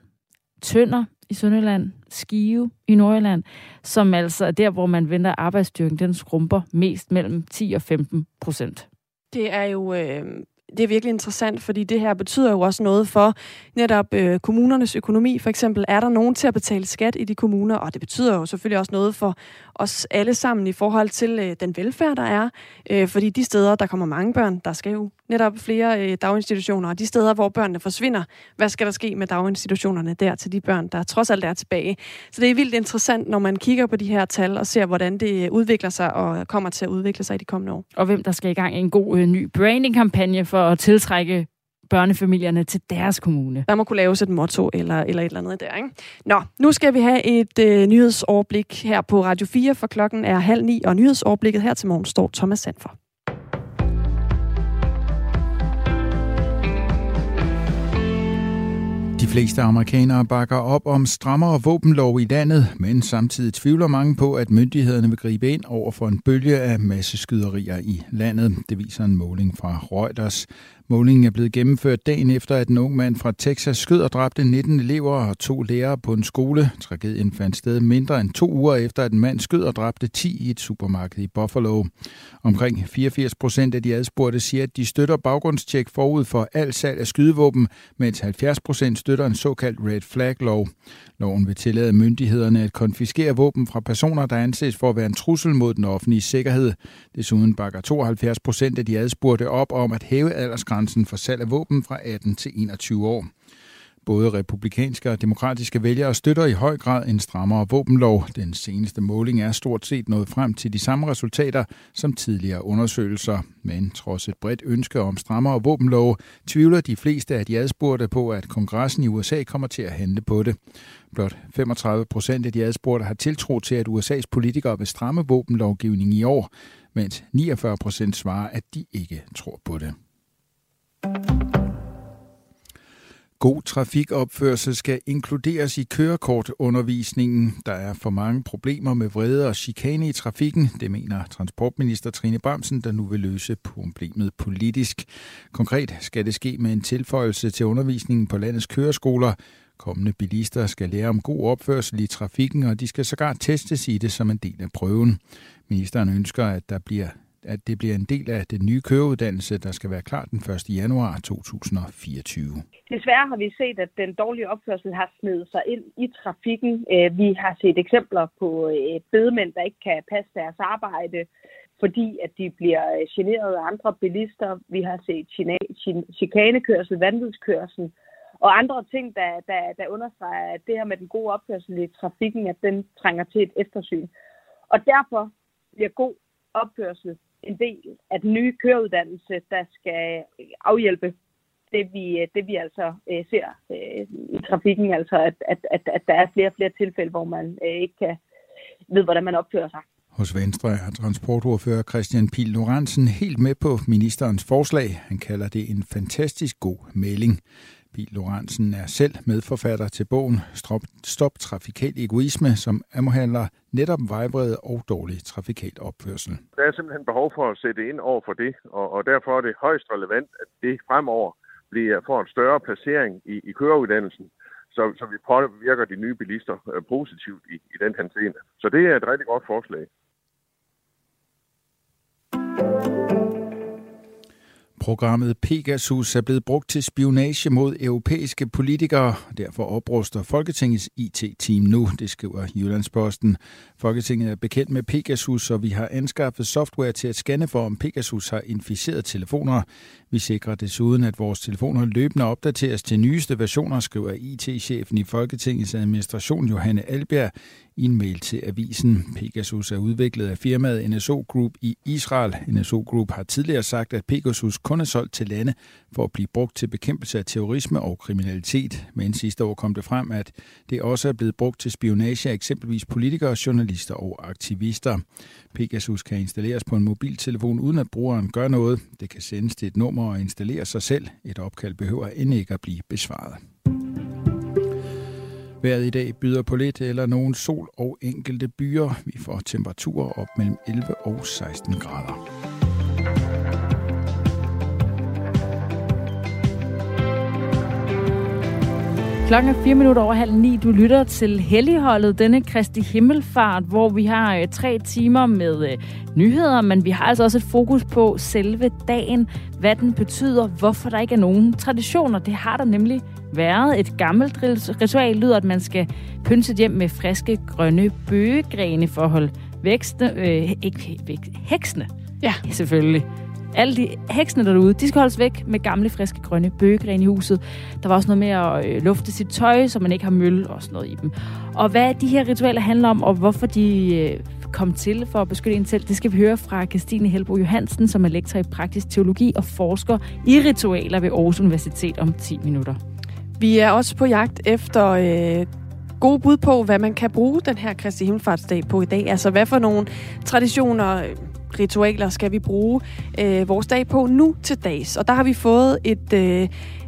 [SPEAKER 1] Tønder i Sønderland, Skive i Nordjylland, som altså er der, hvor man venter arbejdsstyrken, den skrumper mest mellem 10 og 15 procent.
[SPEAKER 2] Det er jo øh, det er virkelig interessant, fordi det her betyder jo også noget for netop øh, kommunernes økonomi. For eksempel, er der nogen til at betale skat i de kommuner? Og det betyder jo selvfølgelig også noget for os alle sammen i forhold til øh, den velfærd, der er. Øh, fordi de steder, der kommer mange børn, der skal jo netop flere øh, daginstitutioner, og de steder, hvor børnene forsvinder. Hvad skal der ske med daginstitutionerne der til de børn, der trods alt er tilbage? Så det er vildt interessant, når man kigger på de her tal og ser, hvordan det udvikler sig og kommer til at udvikle sig i de kommende år.
[SPEAKER 1] Og hvem der skal i gang i en god øh, ny branding-kampagne for at tiltrække børnefamilierne til deres kommune.
[SPEAKER 2] Der må kunne laves et motto eller, eller et eller andet der, ikke? Nå, nu skal vi have et øh, nyhedsoverblik her på Radio 4, for klokken er halv ni, og nyhedsoverblikket her til morgen står Thomas Sandfor.
[SPEAKER 12] De fleste amerikanere bakker op om strammere våbenlov i landet, men samtidig tvivler mange på, at myndighederne vil gribe ind over for en bølge af masseskyderier i landet. Det viser en måling fra Reuters. Målingen er blevet gennemført dagen efter, at en ung mand fra Texas skød og dræbte 19 elever og to lærere på en skole. Tragedien fandt sted mindre end to uger efter, at en mand skød og dræbte 10 i et supermarked i Buffalo. Omkring 84 procent af de adspurgte siger, at de støtter baggrundstjek forud for alt salg af skydevåben, mens 70 procent støtter en såkaldt red flag-lov. Loven vil tillade myndighederne at konfiskere våben fra personer, der anses for at være en trussel mod den offentlige sikkerhed. Desuden bakker 72 procent af de adspurgte op om at hæve aldersgrænsen for salg af våben fra 18 til 21 år. Både republikanske og demokratiske vælgere støtter i høj grad en strammere våbenlov. Den seneste måling er stort set nået frem til de samme resultater som tidligere undersøgelser. Men trods et bredt ønske om strammere våbenlov, tvivler de fleste af de adspurgte på, at kongressen i USA kommer til at handle på det. Blot 35 procent af de adspurgte har tiltro til, at USA's politikere vil stramme våbenlovgivningen i år, mens 49 procent svarer, at de ikke tror på det. God trafikopførsel skal inkluderes i kørekortundervisningen. Der er for mange problemer med vrede og chikane i trafikken, det mener transportminister Trine Bramsen, der nu vil løse problemet politisk. Konkret skal det ske med en tilføjelse til undervisningen på landets køreskoler. Kommende bilister skal lære om god opførsel i trafikken, og de skal sågar testes i det som en del af prøven. Ministeren ønsker, at der bliver at det bliver en del af den nye køreuddannelse, der skal være klar den 1. januar 2024.
[SPEAKER 13] Desværre har vi set, at den dårlige opførsel har snedet sig ind i trafikken. Øh, vi har set eksempler på øh, bedemænd, der ikke kan passe deres arbejde, fordi at de bliver øh, generet af andre bilister. Vi har set chikanekørsel, vanvidskørsel og andre ting, der, der, der understreger, at det her med den gode opførsel i trafikken, at den trænger til et eftersyn. Og derfor bliver god opførsel en del af den nye køreuddannelse, der skal afhjælpe det, vi, det, vi altså øh, ser øh, i trafikken, altså at, at, at, at der er flere og flere tilfælde, hvor man øh, ikke kan ved, hvordan man opfører sig.
[SPEAKER 12] Hos Venstre er transportordfører Christian Pil Lorentzen helt med på ministerens forslag. Han kalder det en fantastisk god melding. Pil Lorentzen er selv medforfatter til bogen Stop, Stop trafikal egoisme, som omhandler netop vejbrede og dårlig trafikal opførsel.
[SPEAKER 14] Der er simpelthen behov for at sætte ind over for det, og, og derfor er det højst relevant, at det fremover bliver, får en større placering i, i køreuddannelsen, så, så vi påvirker de nye bilister øh, positivt i, i den henseende. Så det er et rigtig godt forslag.
[SPEAKER 12] Programmet Pegasus er blevet brugt til spionage mod europæiske politikere. Derfor opruster Folketingets IT-team nu, det skriver Jyllandsposten. Folketinget er bekendt med Pegasus, og vi har anskaffet software til at scanne for, om Pegasus har inficeret telefoner. Vi sikrer desuden, at vores telefoner løbende opdateres til nyeste versioner, skriver IT-chefen i Folketingets administration Johanne Albjerg i en mail til avisen. Pegasus er udviklet af firmaet NSO Group i Israel. NSO Group har tidligere sagt, at Pegasus kun er solgt til lande for at blive brugt til bekæmpelse af terrorisme og kriminalitet. Men sidste år kom det frem, at det også er blevet brugt til spionage af eksempelvis politikere, journalister og aktivister. Pegasus kan installeres på en mobiltelefon uden at brugeren gør noget. Det kan sendes til et nummer og installere sig selv. Et opkald behøver end ikke at blive besvaret. Vejret i dag byder på lidt eller nogen sol og enkelte byer. Vi får temperaturer op mellem 11 og 16 grader.
[SPEAKER 1] Klokken er fire minutter over halv ni. Du lytter til Helligholdet, denne Kristi Himmelfart, hvor vi har øh, tre timer med øh, nyheder, men vi har altså også et fokus på selve dagen, hvad den betyder, hvorfor der ikke er nogen traditioner. Det har der nemlig været. Et gammelt ritual lyder, at man skal pynse hjem med friske grønne bøgegrene for at holde vækstene, øh, ikke væk, heksene, ja. selvfølgelig, alle de heksene derude, de skal holdes væk med gamle, friske, grønne bøgegrene i huset. Der var også noget med at øh, lufte sit tøj, så man ikke har møl og sådan noget i dem. Og hvad de her ritualer handler om, og hvorfor de øh, kom til for at beskytte en selv, det skal vi høre fra Christine Helbo Johansen, som er lektor i praktisk teologi og forsker i ritualer ved Aarhus Universitet om 10 minutter.
[SPEAKER 2] Vi er også på jagt efter øh, gode bud på, hvad man kan bruge den her Kristi Himmelfartsdag på i dag. Altså, hvad for nogle traditioner, øh, ritualer skal vi bruge øh, vores dag på nu til dags. Og der har vi fået et... Øh, øh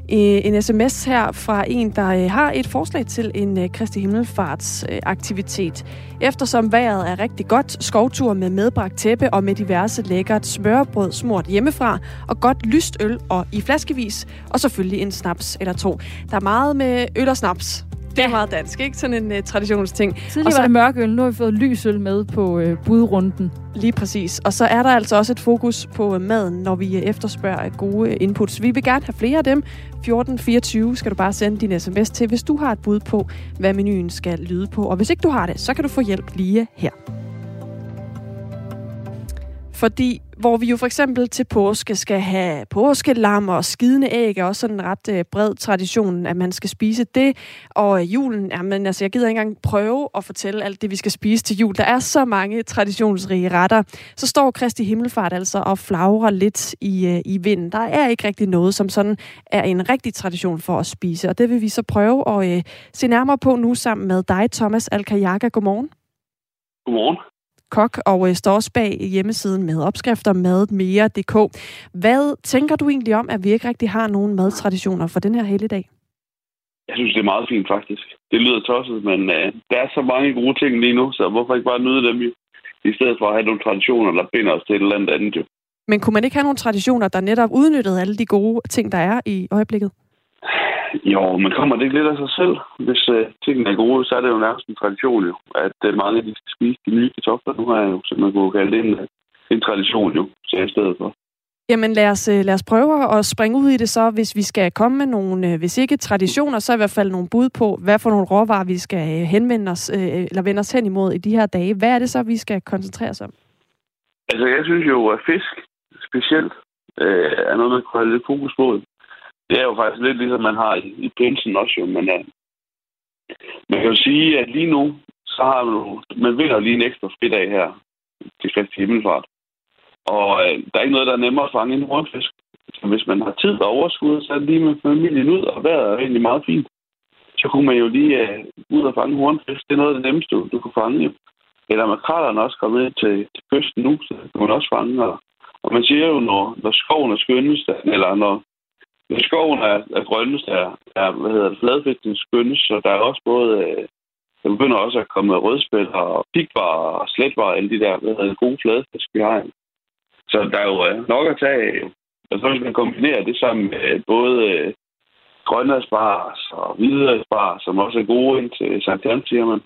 [SPEAKER 2] en sms her fra en, der øh, har et forslag til en øh, Kristi Himmelfarts aktivitet. Eftersom vejret er rigtig godt, skovtur med medbragt tæppe og med diverse lækkert smørbrød smurt hjemmefra, og godt lyst øl og i flaskevis, og selvfølgelig en snaps eller to. Der er meget med øl og snaps det er meget dansk, ikke? Sådan en uh, traditionsting.
[SPEAKER 1] Tidligere så, var det mørkøl, nu har vi fået lysøl med på uh, budrunden.
[SPEAKER 2] Lige præcis. Og så er der altså også et fokus på uh, maden, når vi uh, efterspørger gode uh, inputs. Vi vil gerne have flere af dem. 1424 skal du bare sende din sms til, hvis du har et bud på, hvad menuen skal lyde på. Og hvis ikke du har det, så kan du få hjælp lige her. Fordi hvor vi jo for eksempel til påske skal have påskelam og skidende æg, er også sådan en ret øh, bred tradition, at man skal spise det. Og øh, julen, jamen altså jeg gider ikke engang prøve at fortælle alt det, vi skal spise til jul. Der er så mange traditionsrige retter. Så står Kristi Himmelfart altså og flagrer lidt i, øh, i vinden. Der er ikke rigtig noget, som sådan er en rigtig tradition for at spise. Og det vil vi så prøve at øh, se nærmere på nu sammen med dig, Thomas Alkajaka. Godmorgen.
[SPEAKER 15] Godmorgen
[SPEAKER 2] kok og øh, står også bag hjemmesiden med opskrifter madmere.dk. Hvad tænker du egentlig om, at vi ikke rigtig har nogen madtraditioner for den her hele dag?
[SPEAKER 15] Jeg synes, det er meget fint faktisk. Det lyder tosset, men uh, der er så mange gode ting lige nu, så hvorfor ikke bare nyde dem jo? I stedet for at have nogle traditioner, der binder os til et eller andet andet jo.
[SPEAKER 2] Men kunne man ikke have nogle traditioner, der netop udnyttede alle de gode ting, der er i øjeblikket?
[SPEAKER 15] Jo, men kommer det ikke lidt af sig selv? Hvis uh, tingene er gode, så er det jo nærmest en tradition jo, at uh, mange af de skal spise de nye kartofler. Nu har jeg jo, så man kunne kalde det en, en tradition jo, så i stedet for.
[SPEAKER 2] Jamen lad os, lad os prøve at springe ud i det så, hvis vi skal komme med nogle, hvis ikke traditioner, så i hvert fald nogle bud på, hvad for nogle råvarer vi skal henvende os, eller vende os hen imod i de her dage. Hvad er det så, vi skal koncentrere os om?
[SPEAKER 15] Altså jeg synes jo, at fisk specielt øh, er noget, man kunne have lidt fokus på det er jo faktisk lidt ligesom man har i, i pinsen også jo, men uh, man kan jo sige, at lige nu, så har man jo, man vinder lige en ekstra fridag her til Kristi Himmelfart. Og uh, der er ikke noget, der er nemmere at fange en hornfisk. Så hvis man har tid og overskud, så er det lige med familien ud, og vejret er egentlig meget fint. Så kunne man jo lige uh, ud og fange hornfisk. Det er noget af det nemmeste, du, du kan fange. Jo. Eller makrallerne også kommet ind til, til kysten nu, så kan man også fange. Og, og man siger jo, når, når skoven er skønnest, eller når men skoven er, er grønnest, er, er hvad hedder det, fladfisken skønnes, så der er også både, øh, der begynder også at komme rødspil og pigvar og sletvar, alle de der hvad hedder gode fladfisk, vi har. Så der er jo øh, nok at tage, og så hvis man kombinerer det sammen med øh, både øh, grønne asparges og hvide asparges, som også er gode ind til Sankt Hans, siger man.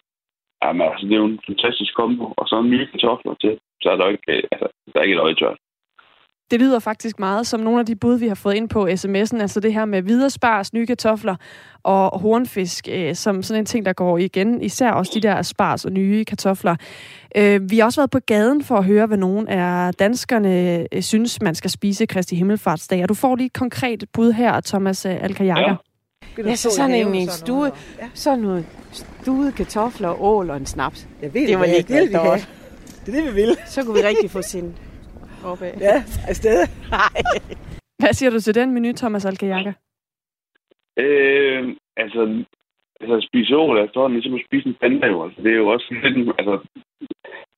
[SPEAKER 15] Jamen, altså, det er jo en fantastisk kombo. Og så en nye kartofler til, så er der ikke, øh, altså, der er ikke et øje tørt.
[SPEAKER 2] Det lyder faktisk meget som nogle af de bud, vi har fået ind på sms'en, altså det her med viderespars, nye kartofler og hornfisk, øh, som sådan en ting, der går igen, især også de der spars og nye kartofler. Øh, vi har også været på gaden for at høre, hvad nogle af danskerne øh, synes, man skal spise Kristi Himmelfartsdag, og du får lige et konkret bud her, Thomas øh, Alkajakker. Ja.
[SPEAKER 8] Ja, så sådan en, en stue, sådan noget stuede kartofler, ål og en snaps.
[SPEAKER 9] Jeg ved det, var ikke det, vi Det er det, vi vil.
[SPEAKER 8] Så kunne vi rigtig få sin
[SPEAKER 9] opad. Ja, afsted.
[SPEAKER 2] Hvad siger du til den menu, Thomas Alkajakker?
[SPEAKER 15] Øh, altså, altså at spise ål er efterhånden ligesom at spise en panda jo. Altså, det er jo også lidt en, altså,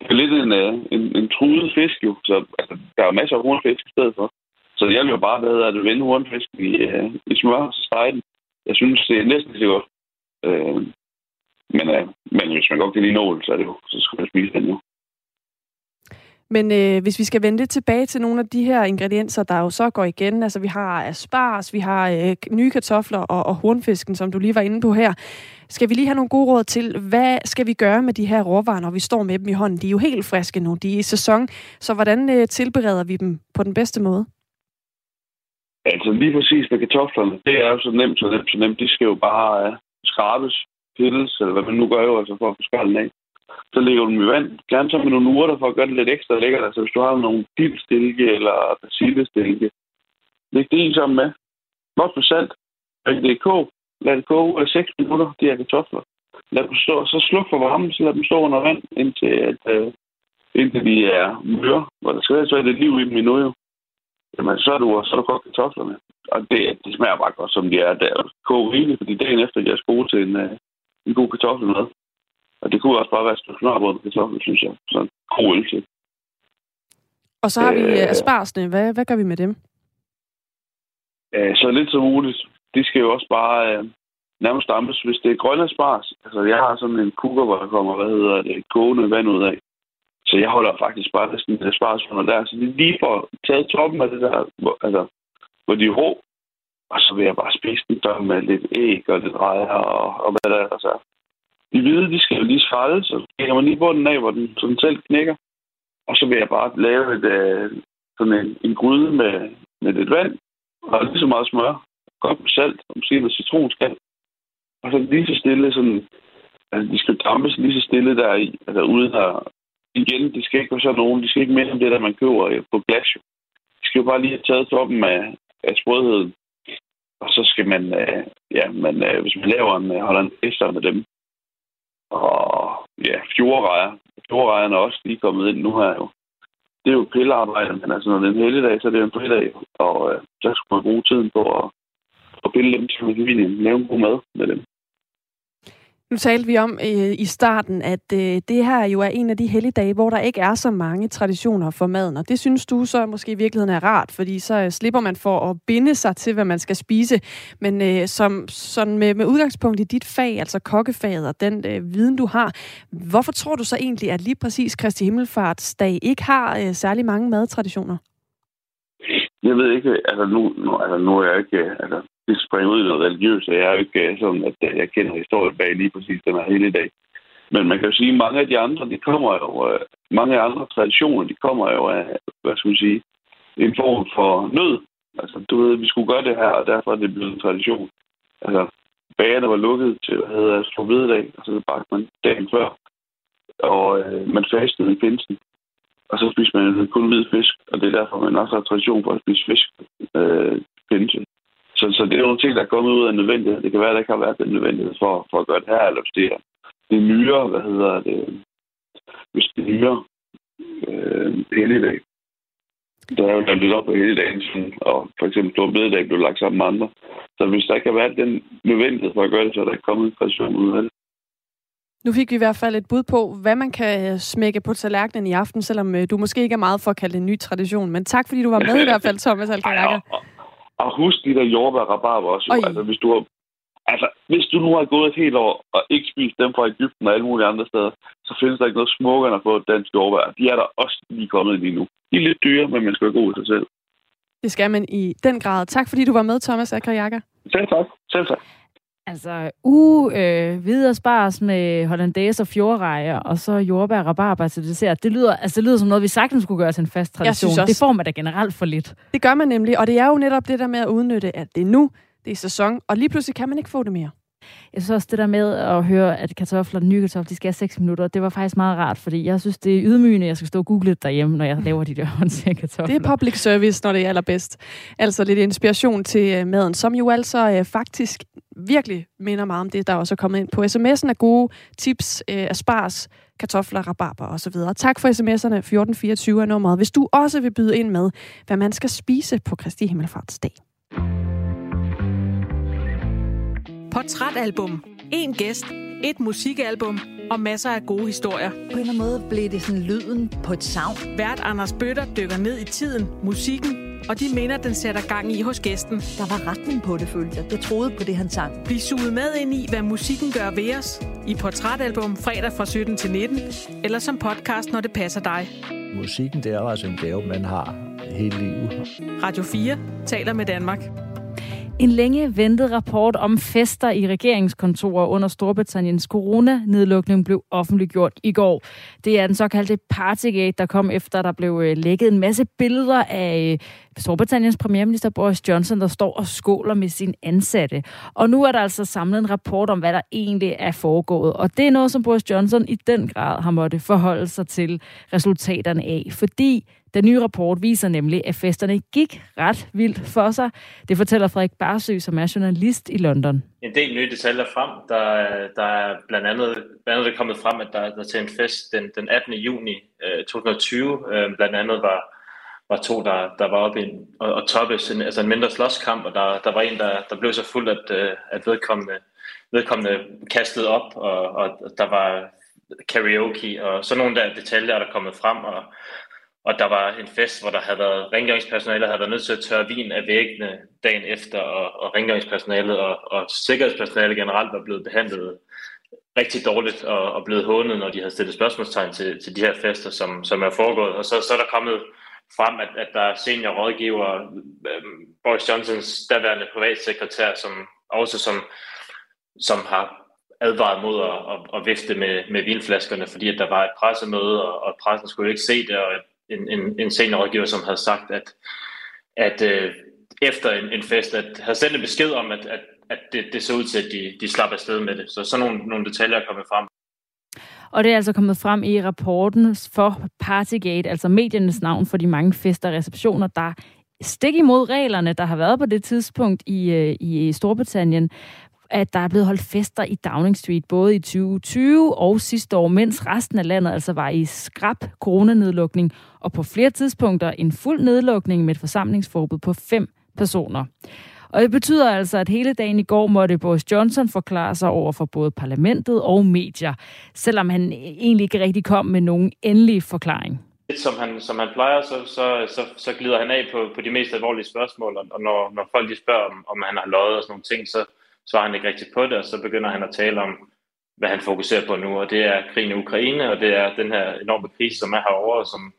[SPEAKER 15] det er lidt en, øh, en, en truet fisk jo. Så altså, der er masser af hornfisk i stedet for. Så det hjælper jo bare med at vende hornfisk i, uh, i smør og stege den. Jeg synes, det er næsten lige så godt. Øh, men, uh, men hvis man godt kan lide en ål, så, er det jo, så skal man spise den jo.
[SPEAKER 2] Men øh, hvis vi skal vende lidt tilbage til nogle af de her ingredienser, der jo så går igen, altså vi har asparges, vi har øh, nye kartofler og, og hornfisken, som du lige var inde på her. Skal vi lige have nogle gode råd til, hvad skal vi gøre med de her råvarer, når vi står med dem i hånden? De er jo helt friske nu, de er i sæson, så hvordan øh, tilbereder vi dem på den bedste måde?
[SPEAKER 15] Altså lige præcis med kartoflerne, det er jo så nemt, så nemt, så nemt. De skal jo bare øh, skrabes, pilles, eller hvad man nu gør jo, altså for at få skallen af så lægger du dem i vand. Gerne så med nogle urter for at gøre det lidt ekstra lækkert. Altså hvis du har nogle dildstilke eller persillestilke, læg det i sammen med. Godt med salt. Læg det i kog. Lad det koge 6 minutter, de her kartofler. Lad dem stå, så sluk for varmen, så lad dem stå under vand, indtil, at, øh, indtil de er møre. Hvor der skal være så er det liv i dem endnu jo. Jamen, så er du, så er du godt kartoflerne. Og det, det smager bare godt, som de er der. Koge rigeligt, fordi dagen efter, de er gode til en, øh, en god kartoffelmad. Og det kunne også bare være smørbrød med kartoffel, synes jeg. Så en god øl til.
[SPEAKER 2] Og så har vi øh, asparsene. Hvad, hvad gør vi med dem?
[SPEAKER 15] Øh, så lidt som muligt. De skal jo også bare øh, nærmest dampes. Hvis det er grønne spars, altså jeg har sådan en kukker, hvor der kommer, hvad hedder det, gående vand ud af. Så jeg holder faktisk bare næsten det spars under der. Så det lige får taget toppen af det der, hvor, altså, hvor de er rå. Og så vil jeg bare spise den der med lidt æg og lidt rejer og, og hvad der er. Altså. De hvide, de skal jo lige skralde, så kigger man lige bunden af, hvor den så den selv knækker. Og så vil jeg bare lave et, øh, sådan en, en gryde med, med lidt vand og lige så meget smør. Godt med salt og måske noget citronskal. Og så lige så stille sådan, altså de skal dampes lige så stille der i, altså uden her. igen, det skal ikke være sådan nogen, de skal ikke mere om det, der man køber øh, på glas. De skal jo bare lige have taget toppen af, af sprødheden. Og så skal man, øh, ja, man, øh, hvis man laver en, øh, holder en med dem. Og ja, fjordrejer. Fjordrejerne er også lige kommet ind nu her jo. Det er jo pillearbejde, men altså når det er en helligdag, så er det jo en fridag. Og øh, så skal man bruge tiden på at og pille dem til kan Lave en god mad med dem.
[SPEAKER 2] Nu talte vi om øh, i starten, at øh, det her jo er en af de helligdage, hvor der ikke er så mange traditioner for maden. Og det synes du så måske i virkeligheden er rart, fordi så øh, slipper man for at binde sig til, hvad man skal spise. Men øh, som, sådan med, med udgangspunkt i dit fag, altså kokkefaget og den øh, viden, du har, hvorfor tror du så egentlig, at lige præcis Kristi Himmelfartsdag ikke har øh, særlig mange madtraditioner?
[SPEAKER 15] Jeg ved ikke, altså nu, nu, altså nu er jeg ikke, altså det springer ud i noget religiøst, og jeg er jo ikke sådan, at jeg kender historien bag lige præcis den her hele dag. Men man kan jo sige, at mange af de andre, de kommer jo, øh, mange af andre traditioner, de kommer jo af, hvad skal man sige, en form for nød. Altså, du ved, vi skulle gøre det her, og derfor er det blevet en tradition. Altså, bagerne var lukket til, hvad hedder det, vededag, og så bagte man dagen før. Og øh, man fastede i pinsen. Og så spiste man kun hvid fisk, og det er derfor, man også har tradition for at spise fisk øh, pinse. Så, så det er nogle ting, der er kommet ud af nødvendighed. Det kan være, at der ikke har været den nødvendighed for, for at gøre det her, eller hvis det er, det er nyere, hvad hedder det, hvis det er nyere øh, helligdag. Der er jo der lidt op på hele dagen, og for eksempel Stor Bededag blev lagt sammen med andre. Så hvis der ikke har været den nødvendighed for at gøre det, så er der ikke kommet en præcision ud af det.
[SPEAKER 2] Nu fik vi i hvert fald et bud på, hvad man kan smække på tallerkenen i aften, selvom øh, du måske ikke er meget for at kalde det en ny tradition. Men tak, fordi du var med i hvert fald, Thomas Alkajaka.
[SPEAKER 15] Og husk de der jordbær og rabarber også. Jo. Altså, hvis du har, altså, hvis du nu har gået et helt år og ikke spist dem fra Ægypten og alle mulige andre steder, så findes der ikke noget smukkere end at få dansk jordbær. De er der også lige kommet lige nu. De er lidt dyre, men man skal være god til sig selv.
[SPEAKER 2] Det skal man i den grad. Tak fordi du var med, Thomas Akkerjakker.
[SPEAKER 15] Selv tak. Selv tak.
[SPEAKER 1] Altså, u øh, videre spars med hollandaise og fjordrejer, og så jordbær og rabarber til dessert. Det lyder, altså, det lyder som noget, vi sagtens skulle gøre til en fast tradition. Også, det får man da generelt for lidt.
[SPEAKER 2] Det gør man nemlig, og det er jo netop det der med at udnytte, at det er nu, det er sæson, og lige pludselig kan man ikke få det mere.
[SPEAKER 1] Jeg synes også, det der med at høre, at kartofler, nye kartofler, de skal have 6 minutter, det var faktisk meget rart, fordi jeg synes, det er ydmygende, at jeg skal stå og google det derhjemme, når jeg laver de der håndtering kartofler.
[SPEAKER 2] Det er public service, når det er allerbedst. Altså lidt inspiration til øh, maden, som jo altså øh, faktisk virkelig minder meget om det, der også er kommet ind på sms'en af gode tips, øh, spars, kartofler, rabarber osv. Tak for sms'erne. 1424 er nummeret, hvis du også vil byde ind med, hvad man skal spise på Kristi Himmelfartsdag.
[SPEAKER 16] Portrætalbum. En gæst. Et musikalbum og masser af gode historier. På
[SPEAKER 17] en eller anden måde blev det sådan lyden på et savn.
[SPEAKER 16] Vært Anders Bøtter dykker ned i tiden, musikken og de minder, den sætter gang i hos gæsten.
[SPEAKER 17] Der var retning på det, følte jeg. Jeg troede på det, han sang.
[SPEAKER 16] Bliv suget med ind i, hvad musikken gør ved os. I Portrætalbum fredag fra 17 til 19. Eller som podcast, når det passer dig.
[SPEAKER 18] Musikken, det er altså en gave, man har hele livet.
[SPEAKER 16] Radio 4 taler med Danmark.
[SPEAKER 1] En længe ventet rapport om fester i regeringskontorer under Storbritanniens coronanedlukning blev offentliggjort i går. Det er den såkaldte Partygate, der kom efter, der blev øh, lækket en masse billeder af øh, Storbritanniens premierminister Boris Johnson, der står og skåler med sin ansatte. Og nu er der altså samlet en rapport om, hvad der egentlig er foregået. Og det er noget, som Boris Johnson i den grad har måttet forholde sig til resultaterne af. Fordi den nye rapport viser nemlig, at festerne gik ret vildt for sig. Det fortæller Frederik Barsø, som er journalist i London.
[SPEAKER 19] En del nye detaljer frem. Der, der er blandt andet, blandt andet kommet frem, at der, der til en fest den, den 18. juni øh, 2020 øh, blandt andet var, var to, der, der var oppe i en, og, og toppes en, altså en mindre slåskamp, og der, der var en, der, der blev så fuld, at, øh, at vedkommende, vedkommende kastede op, og, og der var karaoke, og sådan nogle der detaljer der er kommet frem, og og der var en fest, hvor der havde været rengøringspersonale, der havde været nødt til at tørre vin af væggene dagen efter, og, og rengøringspersonalet og, og sikkerhedspersonalet generelt var blevet behandlet rigtig dårligt og, og blevet hånet, når de havde stillet spørgsmålstegn til, til de her fester, som, som er foregået. Og så, så er der kommet frem, at, at der er senior rådgiver, øh, Boris Johnsons daværende privatsekretær, som også som, som har advaret mod at, at, at vifte med, med vinflaskerne, fordi at der var et pressemøde, og, og pressen skulle ikke se det, og en, en, en seniorrådgiver, som havde sagt, at, at øh, efter en, en fest, at havde sendt en besked om, at, at, at det, det så ud til, at de, de slap afsted med det. Så sådan nogle, nogle detaljer er kommet frem.
[SPEAKER 1] Og det er altså kommet frem i rapporten for Partygate, altså mediernes navn for de mange fester og receptioner, der stik imod reglerne, der har været på det tidspunkt i, øh, i Storbritannien, at der er blevet holdt fester i Downing Street både i 2020 og sidste år, mens resten af landet altså var i skrab coronanedlukning, og på flere tidspunkter en fuld nedlukning med et forsamlingsforbud på fem personer. Og det betyder altså, at hele dagen i går måtte Boris Johnson forklare sig over for både parlamentet og medier, selvom han egentlig ikke rigtig kom med nogen endelig forklaring.
[SPEAKER 19] Som han, som han plejer, så, så, så, så glider han af på, på de mest alvorlige spørgsmål, og når, når folk de spørger, om, om han har løjet og sådan nogle ting, så, svarer han ikke rigtigt på det, og så begynder han at tale om, hvad han fokuserer på nu, og det er krigen i Ukraine, og det er den her enorme krise, som er herovre, som,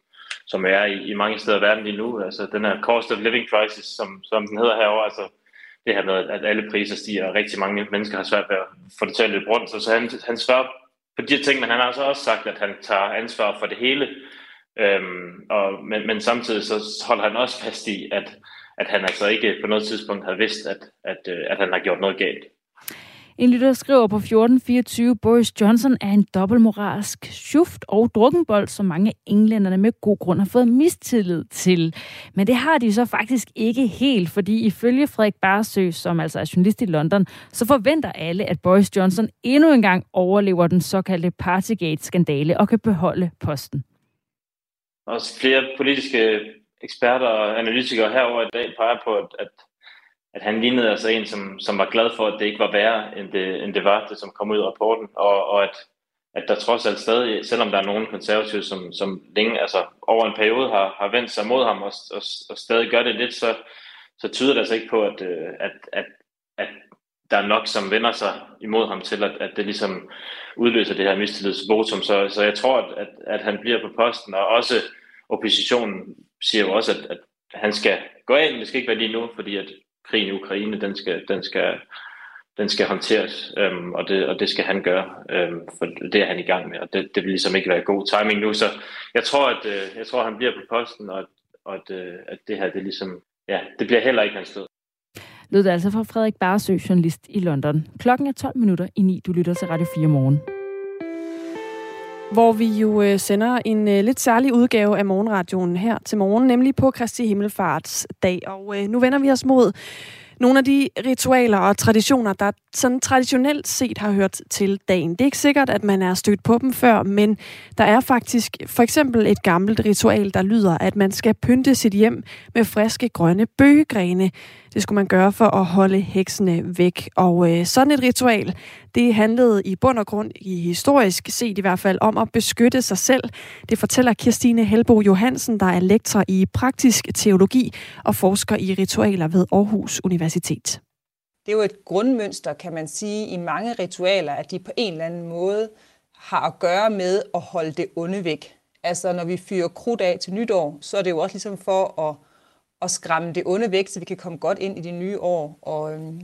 [SPEAKER 19] som er i, i mange steder i verden lige nu. Altså den her cost of living crisis, som, som den hedder herovre, altså det her med, at alle priser stiger, og rigtig mange mennesker har svært ved at få det til at løbe rundt. Så, så han, han svarer på de her ting, men han har altså også sagt, at han tager ansvar for det hele. Øhm, og, men, men samtidig så holder han også fast i, at at han altså ikke på noget tidspunkt havde vidst, at, at, øh, at han har gjort noget galt.
[SPEAKER 1] En lytter skriver på 1424, Boris Johnson er en dobbeltmoralsk schuft og drukkenbold, som mange englænderne med god grund har fået mistillid til. Men det har de så faktisk ikke helt, fordi ifølge Frederik Barsø, som altså er journalist i London, så forventer alle, at Boris Johnson endnu en gang overlever den såkaldte Partygate-skandale og kan beholde posten.
[SPEAKER 19] Også flere politiske eksperter og analytikere herover i dag peger på, at, at, at han lignede altså en, som, som var glad for, at det ikke var værre, end det, end det var, det som kom ud i rapporten, og, og at, at der trods alt stadig, selvom der er nogle konservative, som, som længe, altså over en periode har, har vendt sig mod ham og, og, og stadig gør det lidt, så, så tyder det altså ikke på, at, øh, at, at, at der er nok, som vender sig imod ham til, at, at det ligesom udløser det her mistillidsvotum. Så, så jeg tror, at, at, at han bliver på posten, og også oppositionen siger jo også, at, at han skal gå af, men det skal ikke være lige nu, fordi at krigen i Ukraine, den skal, den skal, den skal håndteres, øhm, og, det, og det skal han gøre, øhm, for det er han i gang med, og det, det vil ligesom ikke være god timing nu, så jeg tror, at øh, jeg tror, at han bliver på posten, og, at, og at, øh, at det her, det ligesom, ja, det bliver heller ikke hans sted.
[SPEAKER 1] Lød det altså fra Frederik Barsø, journalist i London. Klokken er 12 minutter i 9. Du lytter til Radio 4 morgen
[SPEAKER 2] hvor vi jo øh, sender en øh, lidt særlig udgave af morgenradioen her til morgen, nemlig på Kristi Himmelfarts dag. Og øh, nu vender vi os mod nogle af de ritualer og traditioner, der sådan traditionelt set har hørt til dagen. Det er ikke sikkert, at man er stødt på dem før, men der er faktisk for eksempel et gammelt ritual, der lyder, at man skal pynte sit hjem med friske grønne bøgegrene. Det skulle man gøre for at holde heksene væk. Og øh, sådan et ritual, det handlede i bund og grund, i historisk set i hvert fald, om at beskytte sig selv. Det fortæller Kirstine Helbo Johansen, der er lektor i praktisk teologi og forsker i ritualer ved Aarhus Universitet.
[SPEAKER 20] Det er jo et grundmønster, kan man sige, i mange ritualer, at de på en eller anden måde har at gøre med at holde det onde væk. Altså når vi fyrer krudt af til nytår, så er det jo også ligesom for at at skræmme det onde væk, så vi kan komme godt ind i det nye år. Og, øhm,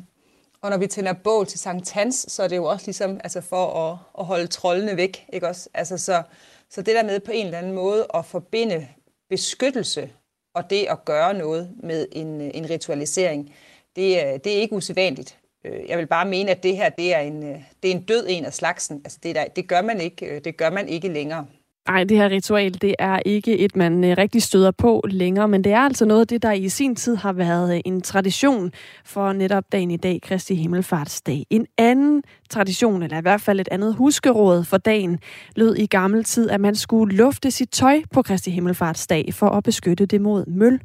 [SPEAKER 20] og når vi tænder bål til Sankt Hans, så er det jo også ligesom altså for at, at holde trollene væk. Ikke også? Altså, så, så det der med på en eller anden måde at forbinde beskyttelse
[SPEAKER 3] og det at gøre noget med en, en ritualisering, det, det er ikke usædvanligt. Øh, jeg vil bare mene, at det her det er en, øh, det er en død en af slagsen. Altså det, der, det, gør man ikke, øh, det gør man ikke længere.
[SPEAKER 2] Nej, det her ritual, det er ikke et, man øh, rigtig støder på længere, men det er altså noget af det, der i sin tid har været øh, en tradition for netop dagen i dag, Kristi Himmelfartsdag. En anden tradition, eller i hvert fald et andet huskeråd for dagen, lød i gammel tid, at man skulle lufte sit tøj på Kristi Himmelfartsdag for at beskytte det mod møl.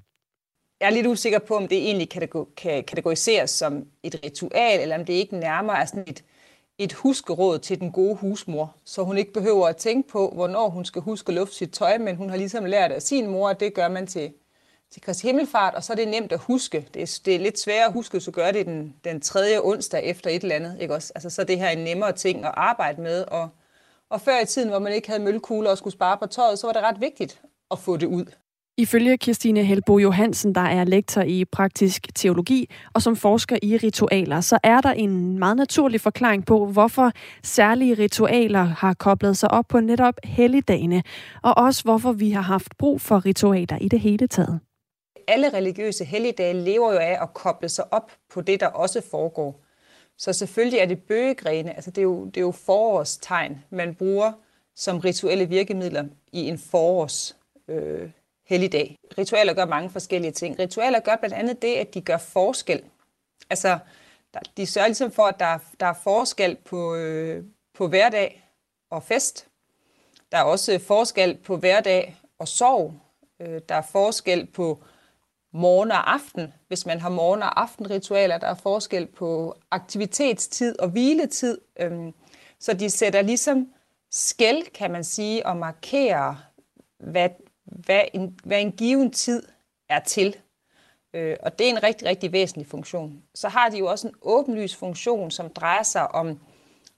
[SPEAKER 3] Jeg er lidt usikker på, om det egentlig kan kategoriseres som et ritual, eller om det ikke nærmere er sådan et, et huskeråd til den gode husmor, så hun ikke behøver at tænke på, hvornår hun skal huske at lufte sit tøj, men hun har ligesom lært af sin mor, at det gør man til, til Kristi Himmelfart, og så er det nemt at huske. Det er, det er lidt sværere at huske, så gør det den, den tredje onsdag efter et eller andet. Ikke også? Altså, så det her er en nemmere ting at arbejde med, og, og før i tiden, hvor man ikke havde møllekugler og skulle spare på tøjet, så var det ret vigtigt at få det ud.
[SPEAKER 2] Ifølge Kirstine Helbo Johansen, der er lektor i praktisk teologi og som forsker i ritualer, så er der en meget naturlig forklaring på, hvorfor særlige ritualer har koblet sig op på netop helligdagene, og også hvorfor vi har haft brug for ritualer i det hele taget.
[SPEAKER 3] Alle religiøse helligdage lever jo af at koble sig op på det, der også foregår. Så selvfølgelig er det bøgegrene, altså det er jo, det er jo forårstegn, man bruger som rituelle virkemidler i en forårs øh, helligdag. Ritualer gør mange forskellige ting. Ritualer gør blandt andet det, at de gør forskel. Altså, de sørger ligesom for, at der, der er forskel på, øh, på hverdag og fest. Der er også forskel på hverdag og sorg. Øh, der er forskel på morgen og aften, hvis man har morgen- og aftenritualer. Der er forskel på aktivitetstid og hviletid. Øh, så de sætter ligesom skæld, kan man sige, og markerer, hvad, hvad en, hvad en given tid er til. Øh, og det er en rigtig, rigtig væsentlig funktion. Så har de jo også en åbenlys funktion, som drejer sig om,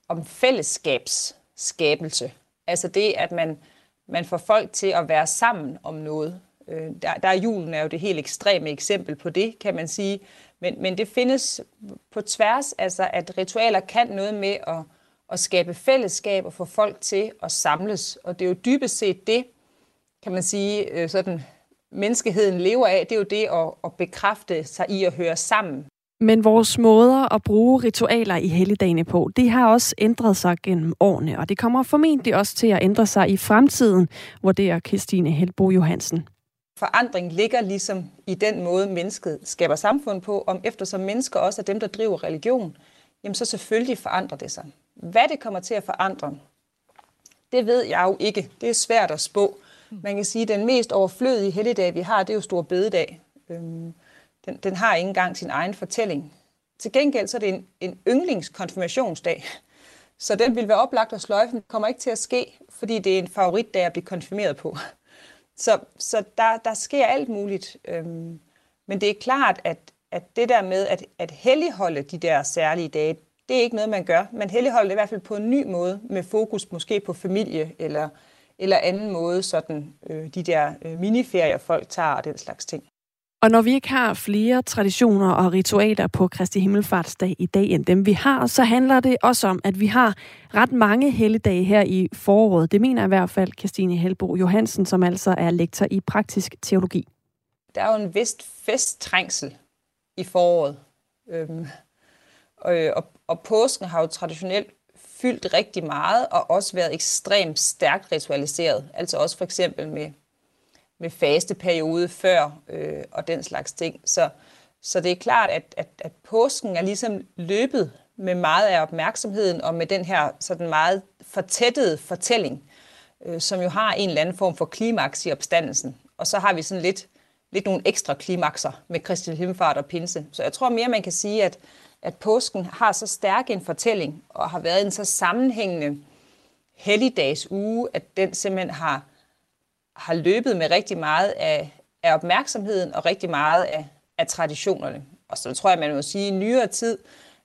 [SPEAKER 3] om fællesskabsskabelse. Altså det, at man, man får folk til at være sammen om noget. Øh, der, der er julen er jo det helt ekstreme eksempel på det, kan man sige. Men, men det findes på tværs, altså at ritualer kan noget med at, at skabe fællesskab og få folk til at samles. Og det er jo dybest set det, kan man sige, øh, sådan menneskeheden lever af, det er jo det at, at bekræfte sig i at høre sammen.
[SPEAKER 2] Men vores måder at bruge ritualer i helligdagene på, det har også ændret sig gennem årene, og det kommer formentlig også til at ændre sig i fremtiden, vurderer Christine Helbo Johansen.
[SPEAKER 3] Forandring ligger ligesom i den måde, mennesket skaber samfund på, om eftersom mennesker også er dem, der driver religion, jamen så selvfølgelig forandrer det sig. Hvad det kommer til at forandre, det ved jeg jo ikke. Det er svært at spå. Hmm. Man kan sige, at den mest overflødige helligdag, vi har, det er jo Stor Bededag. Øhm, den, den har ikke engang sin egen fortælling. Til gengæld så er det en, en yndlingskonfirmationsdag. Så den vil være oplagt at sløjfe, men kommer ikke til at ske, fordi det er en favoritdag at blive konfirmeret på. Så, så der, der sker alt muligt. Øhm, men det er klart, at, at det der med at, at helligholde de der særlige dage, det er ikke noget, man gør. Man helligholder det i hvert fald på en ny måde, med fokus måske på familie eller eller anden måde, sådan øh, de der øh, miniferier, folk tager og den slags ting.
[SPEAKER 2] Og når vi ikke har flere traditioner og ritualer på Kristi Himmelfartsdag i dag end dem vi har, så handler det også om, at vi har ret mange helligdage her i foråret. Det mener i hvert fald Christine Helbo Johansen, som altså er lektor i praktisk teologi.
[SPEAKER 3] Der er jo en vist festtrængsel i foråret. Øhm, og, og, og påsken har jo traditionelt fyldt rigtig meget og også været ekstremt stærkt ritualiseret. Altså også for eksempel med, med faste periode før øh, og den slags ting. Så, så det er klart, at, at, at påsken er ligesom løbet med meget af opmærksomheden og med den her sådan meget fortættede fortælling, øh, som jo har en eller anden form for klimaks i opstandelsen. Og så har vi sådan lidt, lidt nogle ekstra klimakser med Kristi Himmelfart og Pinse. Så jeg tror mere, man kan sige, at, at påsken har så stærk en fortælling, og har været en så sammenhængende helligdags uge, at den simpelthen har, har løbet med rigtig meget af, af opmærksomheden og rigtig meget af, af traditionerne. Og så tror jeg, man må sige, at i nyere tid,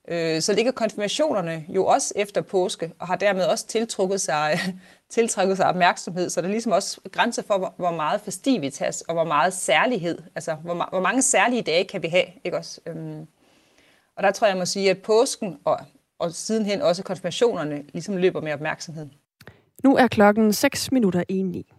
[SPEAKER 3] øh, så ligger konfirmationerne jo også efter påske, og har dermed også tiltrukket sig, tiltrukket sig opmærksomhed, så der er ligesom også grænser for, hvor, hvor meget festivitas og hvor meget særlighed, altså hvor, hvor mange særlige dage kan vi have, ikke også? Øhm, og der tror jeg, jeg må sige, at påsken og, og sidenhen også konfirmationerne ligesom løber med opmærksomhed.
[SPEAKER 2] Nu er klokken 6 minutter i 9.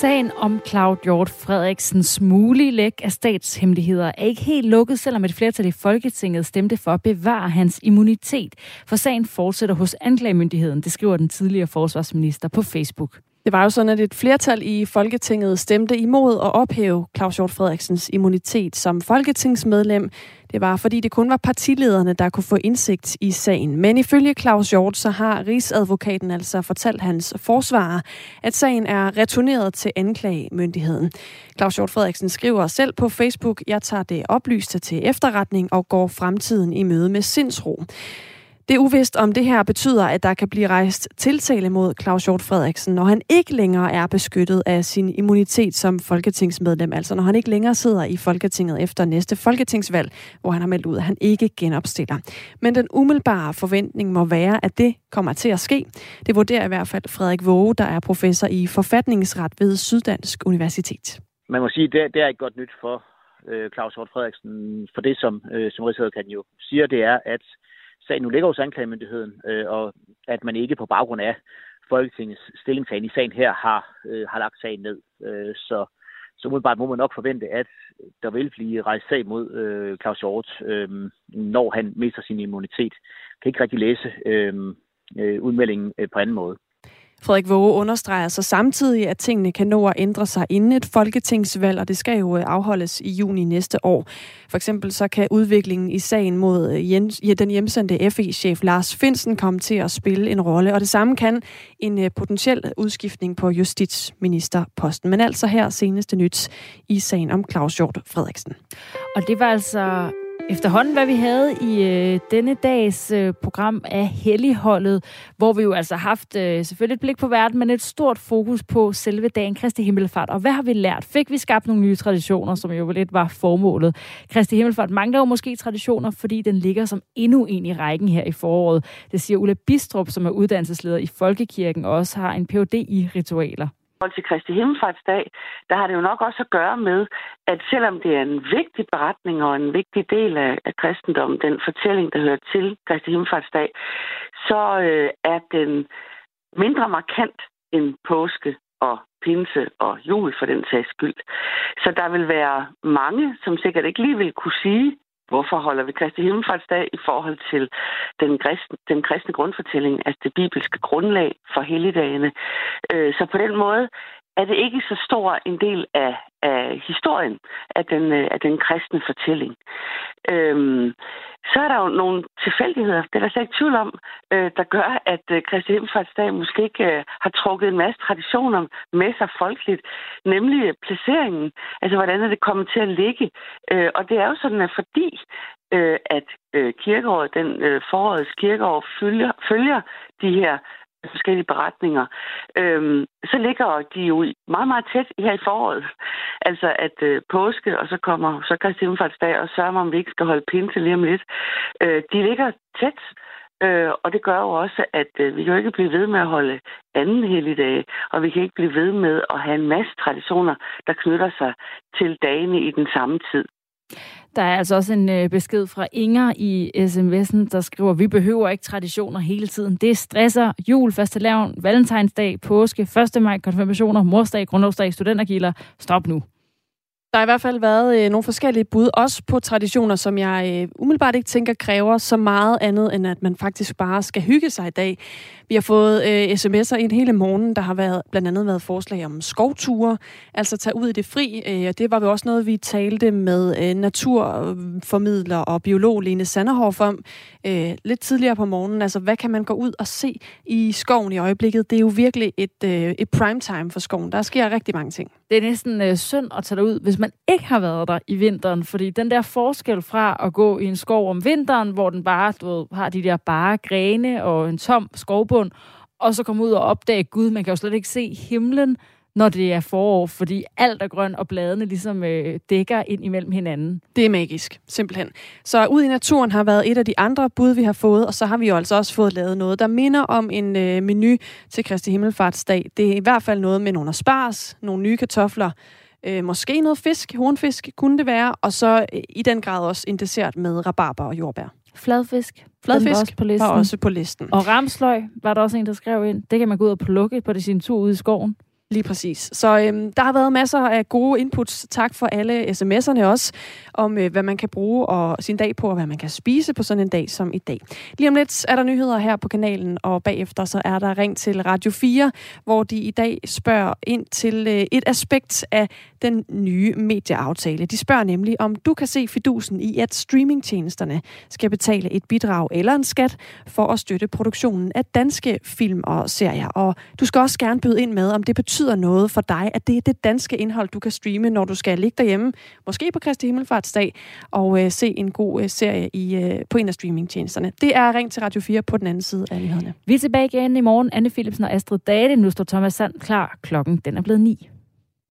[SPEAKER 1] Sagen om Claud Hjort Frederiksens mulige læk af statshemmeligheder er ikke helt lukket, selvom et flertal i Folketinget stemte for at bevare hans immunitet. For sagen fortsætter hos anklagemyndigheden, det skriver den tidligere forsvarsminister på Facebook.
[SPEAKER 2] Det var jo sådan, at et flertal i Folketinget stemte imod at ophæve Claus Hjort Frederiksens immunitet som folketingsmedlem. Det var, fordi det kun var partilederne, der kunne få indsigt i sagen. Men ifølge Claus Hjort, så har Rigsadvokaten altså fortalt hans forsvarer, at sagen er returneret til anklagemyndigheden. Claus Hjort Frederiksen skriver selv på Facebook, jeg tager det oplyste til efterretning og går fremtiden i møde med sindsro. Det er uvist, om det her betyder, at der kan blive rejst tiltale mod Claus Hjort Frederiksen, når han ikke længere er beskyttet af sin immunitet som folketingsmedlem, altså når han ikke længere sidder i Folketinget efter næste folketingsvalg, hvor han har meldt ud, at han ikke genopstiller. Men den umiddelbare forventning må være, at det kommer til at ske. Det vurderer i hvert fald Frederik Våge, der er professor i forfatningsret ved Syddansk Universitet.
[SPEAKER 21] Man må sige, at det, det er ikke godt nyt for øh, Claus Hjort Frederiksen, for det som, øh, som Rigsadvokaten jo siger, det er, at sagen nu ligger hos anklagemyndigheden, øh, og at man ikke på baggrund af Folketingets stillingtagen i sagen her har, øh, har lagt sagen ned. Øh, så, så umiddelbart må man nok forvente, at der vil blive rejst sag mod øh, Claus Hjort, øh, når han mister sin immunitet. Kan ikke rigtig læse øh, øh, udmeldingen øh, på anden måde.
[SPEAKER 2] Frederik Våge understreger så samtidig, at tingene kan nå at ændre sig inden et folketingsvalg, og det skal jo øh, afholdes i juni næste år. For eksempel så kan udviklingen i sagen mod øh, Jens, ja, den hjemsendte FE-chef Lars Finsen komme til at spille en rolle, og det samme kan en øh, potentiel udskiftning på justitsministerposten. Men altså her seneste nyt i sagen om Claus Hjort Frederiksen.
[SPEAKER 1] Og det var altså efterhånden, hvad vi havde i øh, denne dags øh, program af Helligholdet, hvor vi jo altså har haft øh, selvfølgelig et blik på verden, men et stort fokus på selve dagen Kristi Himmelfart. Og hvad har vi lært? Fik vi skabt nogle nye traditioner, som jo lidt var formålet? Kristi Himmelfart mangler jo måske traditioner, fordi den ligger som endnu en i rækken her i foråret. Det siger Ulla Bistrup, som er uddannelsesleder i Folkekirken, og også har en Ph.D. i ritualer
[SPEAKER 22] forhold til Kristi Himmelfartsdag, der har det jo nok også at gøre med, at selvom det er en vigtig beretning og en vigtig del af, af kristendommen, den fortælling, der hører til Kristi Himmelfartsdag, så øh, er den mindre markant end påske og pinse og jul for den sags skyld. Så der vil være mange, som sikkert ikke lige vil kunne sige, Hvorfor holder vi Kristi Himmelfartsdag i forhold til den kristne, den kristne grundfortælling, altså det bibelske grundlag for helligdagene? Øh, så på den måde er det ikke så stor en del af, af historien af den, øh, af den kristne fortælling. Øhm, så er der jo nogle tilfældigheder, det er der slet ikke tvivl om, øh, der gør, at øh, Kristi Himmelfartsdag måske ikke øh, har trukket en masse traditioner med sig folkeligt, nemlig placeringen, altså hvordan er det kommet til at ligge. Øh, og det er jo sådan, at fordi øh, at øh, kirkeåret, den øh, forårets kirkeår følger, følger de her forskellige beretninger, øhm, så ligger de jo meget, meget tæt her i foråret. Altså at øh, påske, og så kommer så Kristi dag, og sørger om vi ikke skal holde pinse lige om lidt. Øh, de ligger tæt, øh, og det gør jo også, at øh, vi kan jo ikke blive ved med at holde anden helligdag, og vi kan ikke blive ved med at have en masse traditioner, der knytter sig til dagene i den samme tid.
[SPEAKER 1] Der er altså også en øh, besked fra Inger i sms'en, der skriver, vi behøver ikke traditioner hele tiden. Det stresser jul, fastelavn, valentinsdag, påske, 1. maj, konfirmationer, morsdag, grundlovsdag, studentergilder. Stop nu.
[SPEAKER 2] Der har i hvert fald været øh, nogle forskellige bud, også på traditioner, som jeg øh, umiddelbart ikke tænker kræver så meget andet, end at man faktisk bare skal hygge sig i dag. Vi har fået øh, sms'er ind hele morgen, der har været blandt andet været forslag om skovture, altså tage ud i det fri. Øh, det var jo også noget, vi talte med øh, naturformidler og biolog Lene Sanderhoff om øh, lidt tidligere på morgenen. Altså, hvad kan man gå ud og se i skoven i øjeblikket? Det er jo virkelig et, øh, et primetime for skoven. Der sker rigtig mange ting.
[SPEAKER 1] Det er næsten øh, synd at tage ud, hvis man ikke har været der i vinteren, fordi den der forskel fra at gå i en skov om vinteren, hvor den bare du ved, har de der bare grene og en tom skovbund, og så komme ud og opdage, gud, man kan jo slet ikke se himlen, når det er forår, fordi alt er grønt, og bladene ligesom øh, dækker ind imellem hinanden.
[SPEAKER 2] Det er magisk, simpelthen. Så ud i naturen har været et af de andre bud, vi har fået, og så har vi jo altså også fået lavet noget, der minder om en øh, menu til Kristi Himmelfartsdag. Det er i hvert fald noget med nogle spars, nogle nye kartofler, øh, måske noget fisk, hornfisk kunne det være, og så øh, i den grad også en dessert med rabarber og jordbær.
[SPEAKER 1] Fladfisk.
[SPEAKER 2] Fladfisk var også på listen. Var også på listen.
[SPEAKER 1] Og ramsløg var der også en, der skrev ind. Det kan man gå ud og plukke på det sin tur ude i skoven.
[SPEAKER 2] Lige præcis. Så øhm, der har været masser af gode inputs. Tak for alle sms'erne også, om øh, hvad man kan bruge og sin dag på, og hvad man kan spise på sådan en dag som i dag. Lige om lidt er der nyheder her på kanalen, og bagefter så er der ring til Radio 4, hvor de i dag spørger ind til øh, et aspekt af den nye medieaftale. De spørger nemlig, om du kan se fidusen i, at streamingtjenesterne skal betale et bidrag eller en skat for at støtte produktionen af danske film og serier. Og du skal også gerne byde ind med, om det betyder noget for dig, at det er det danske indhold, du kan streame, når du skal ligge derhjemme, måske på Kristi Himmelfartsdag, og øh, se en god øh, serie i, øh, på en af streamingtjenesterne. Det er Ring til Radio 4 på den anden side af nyhederne.
[SPEAKER 1] Vi er tilbage igen i morgen. Anne Philipsen og Astrid Date. Nu står Thomas Sand klar. Klokken den er blevet 9.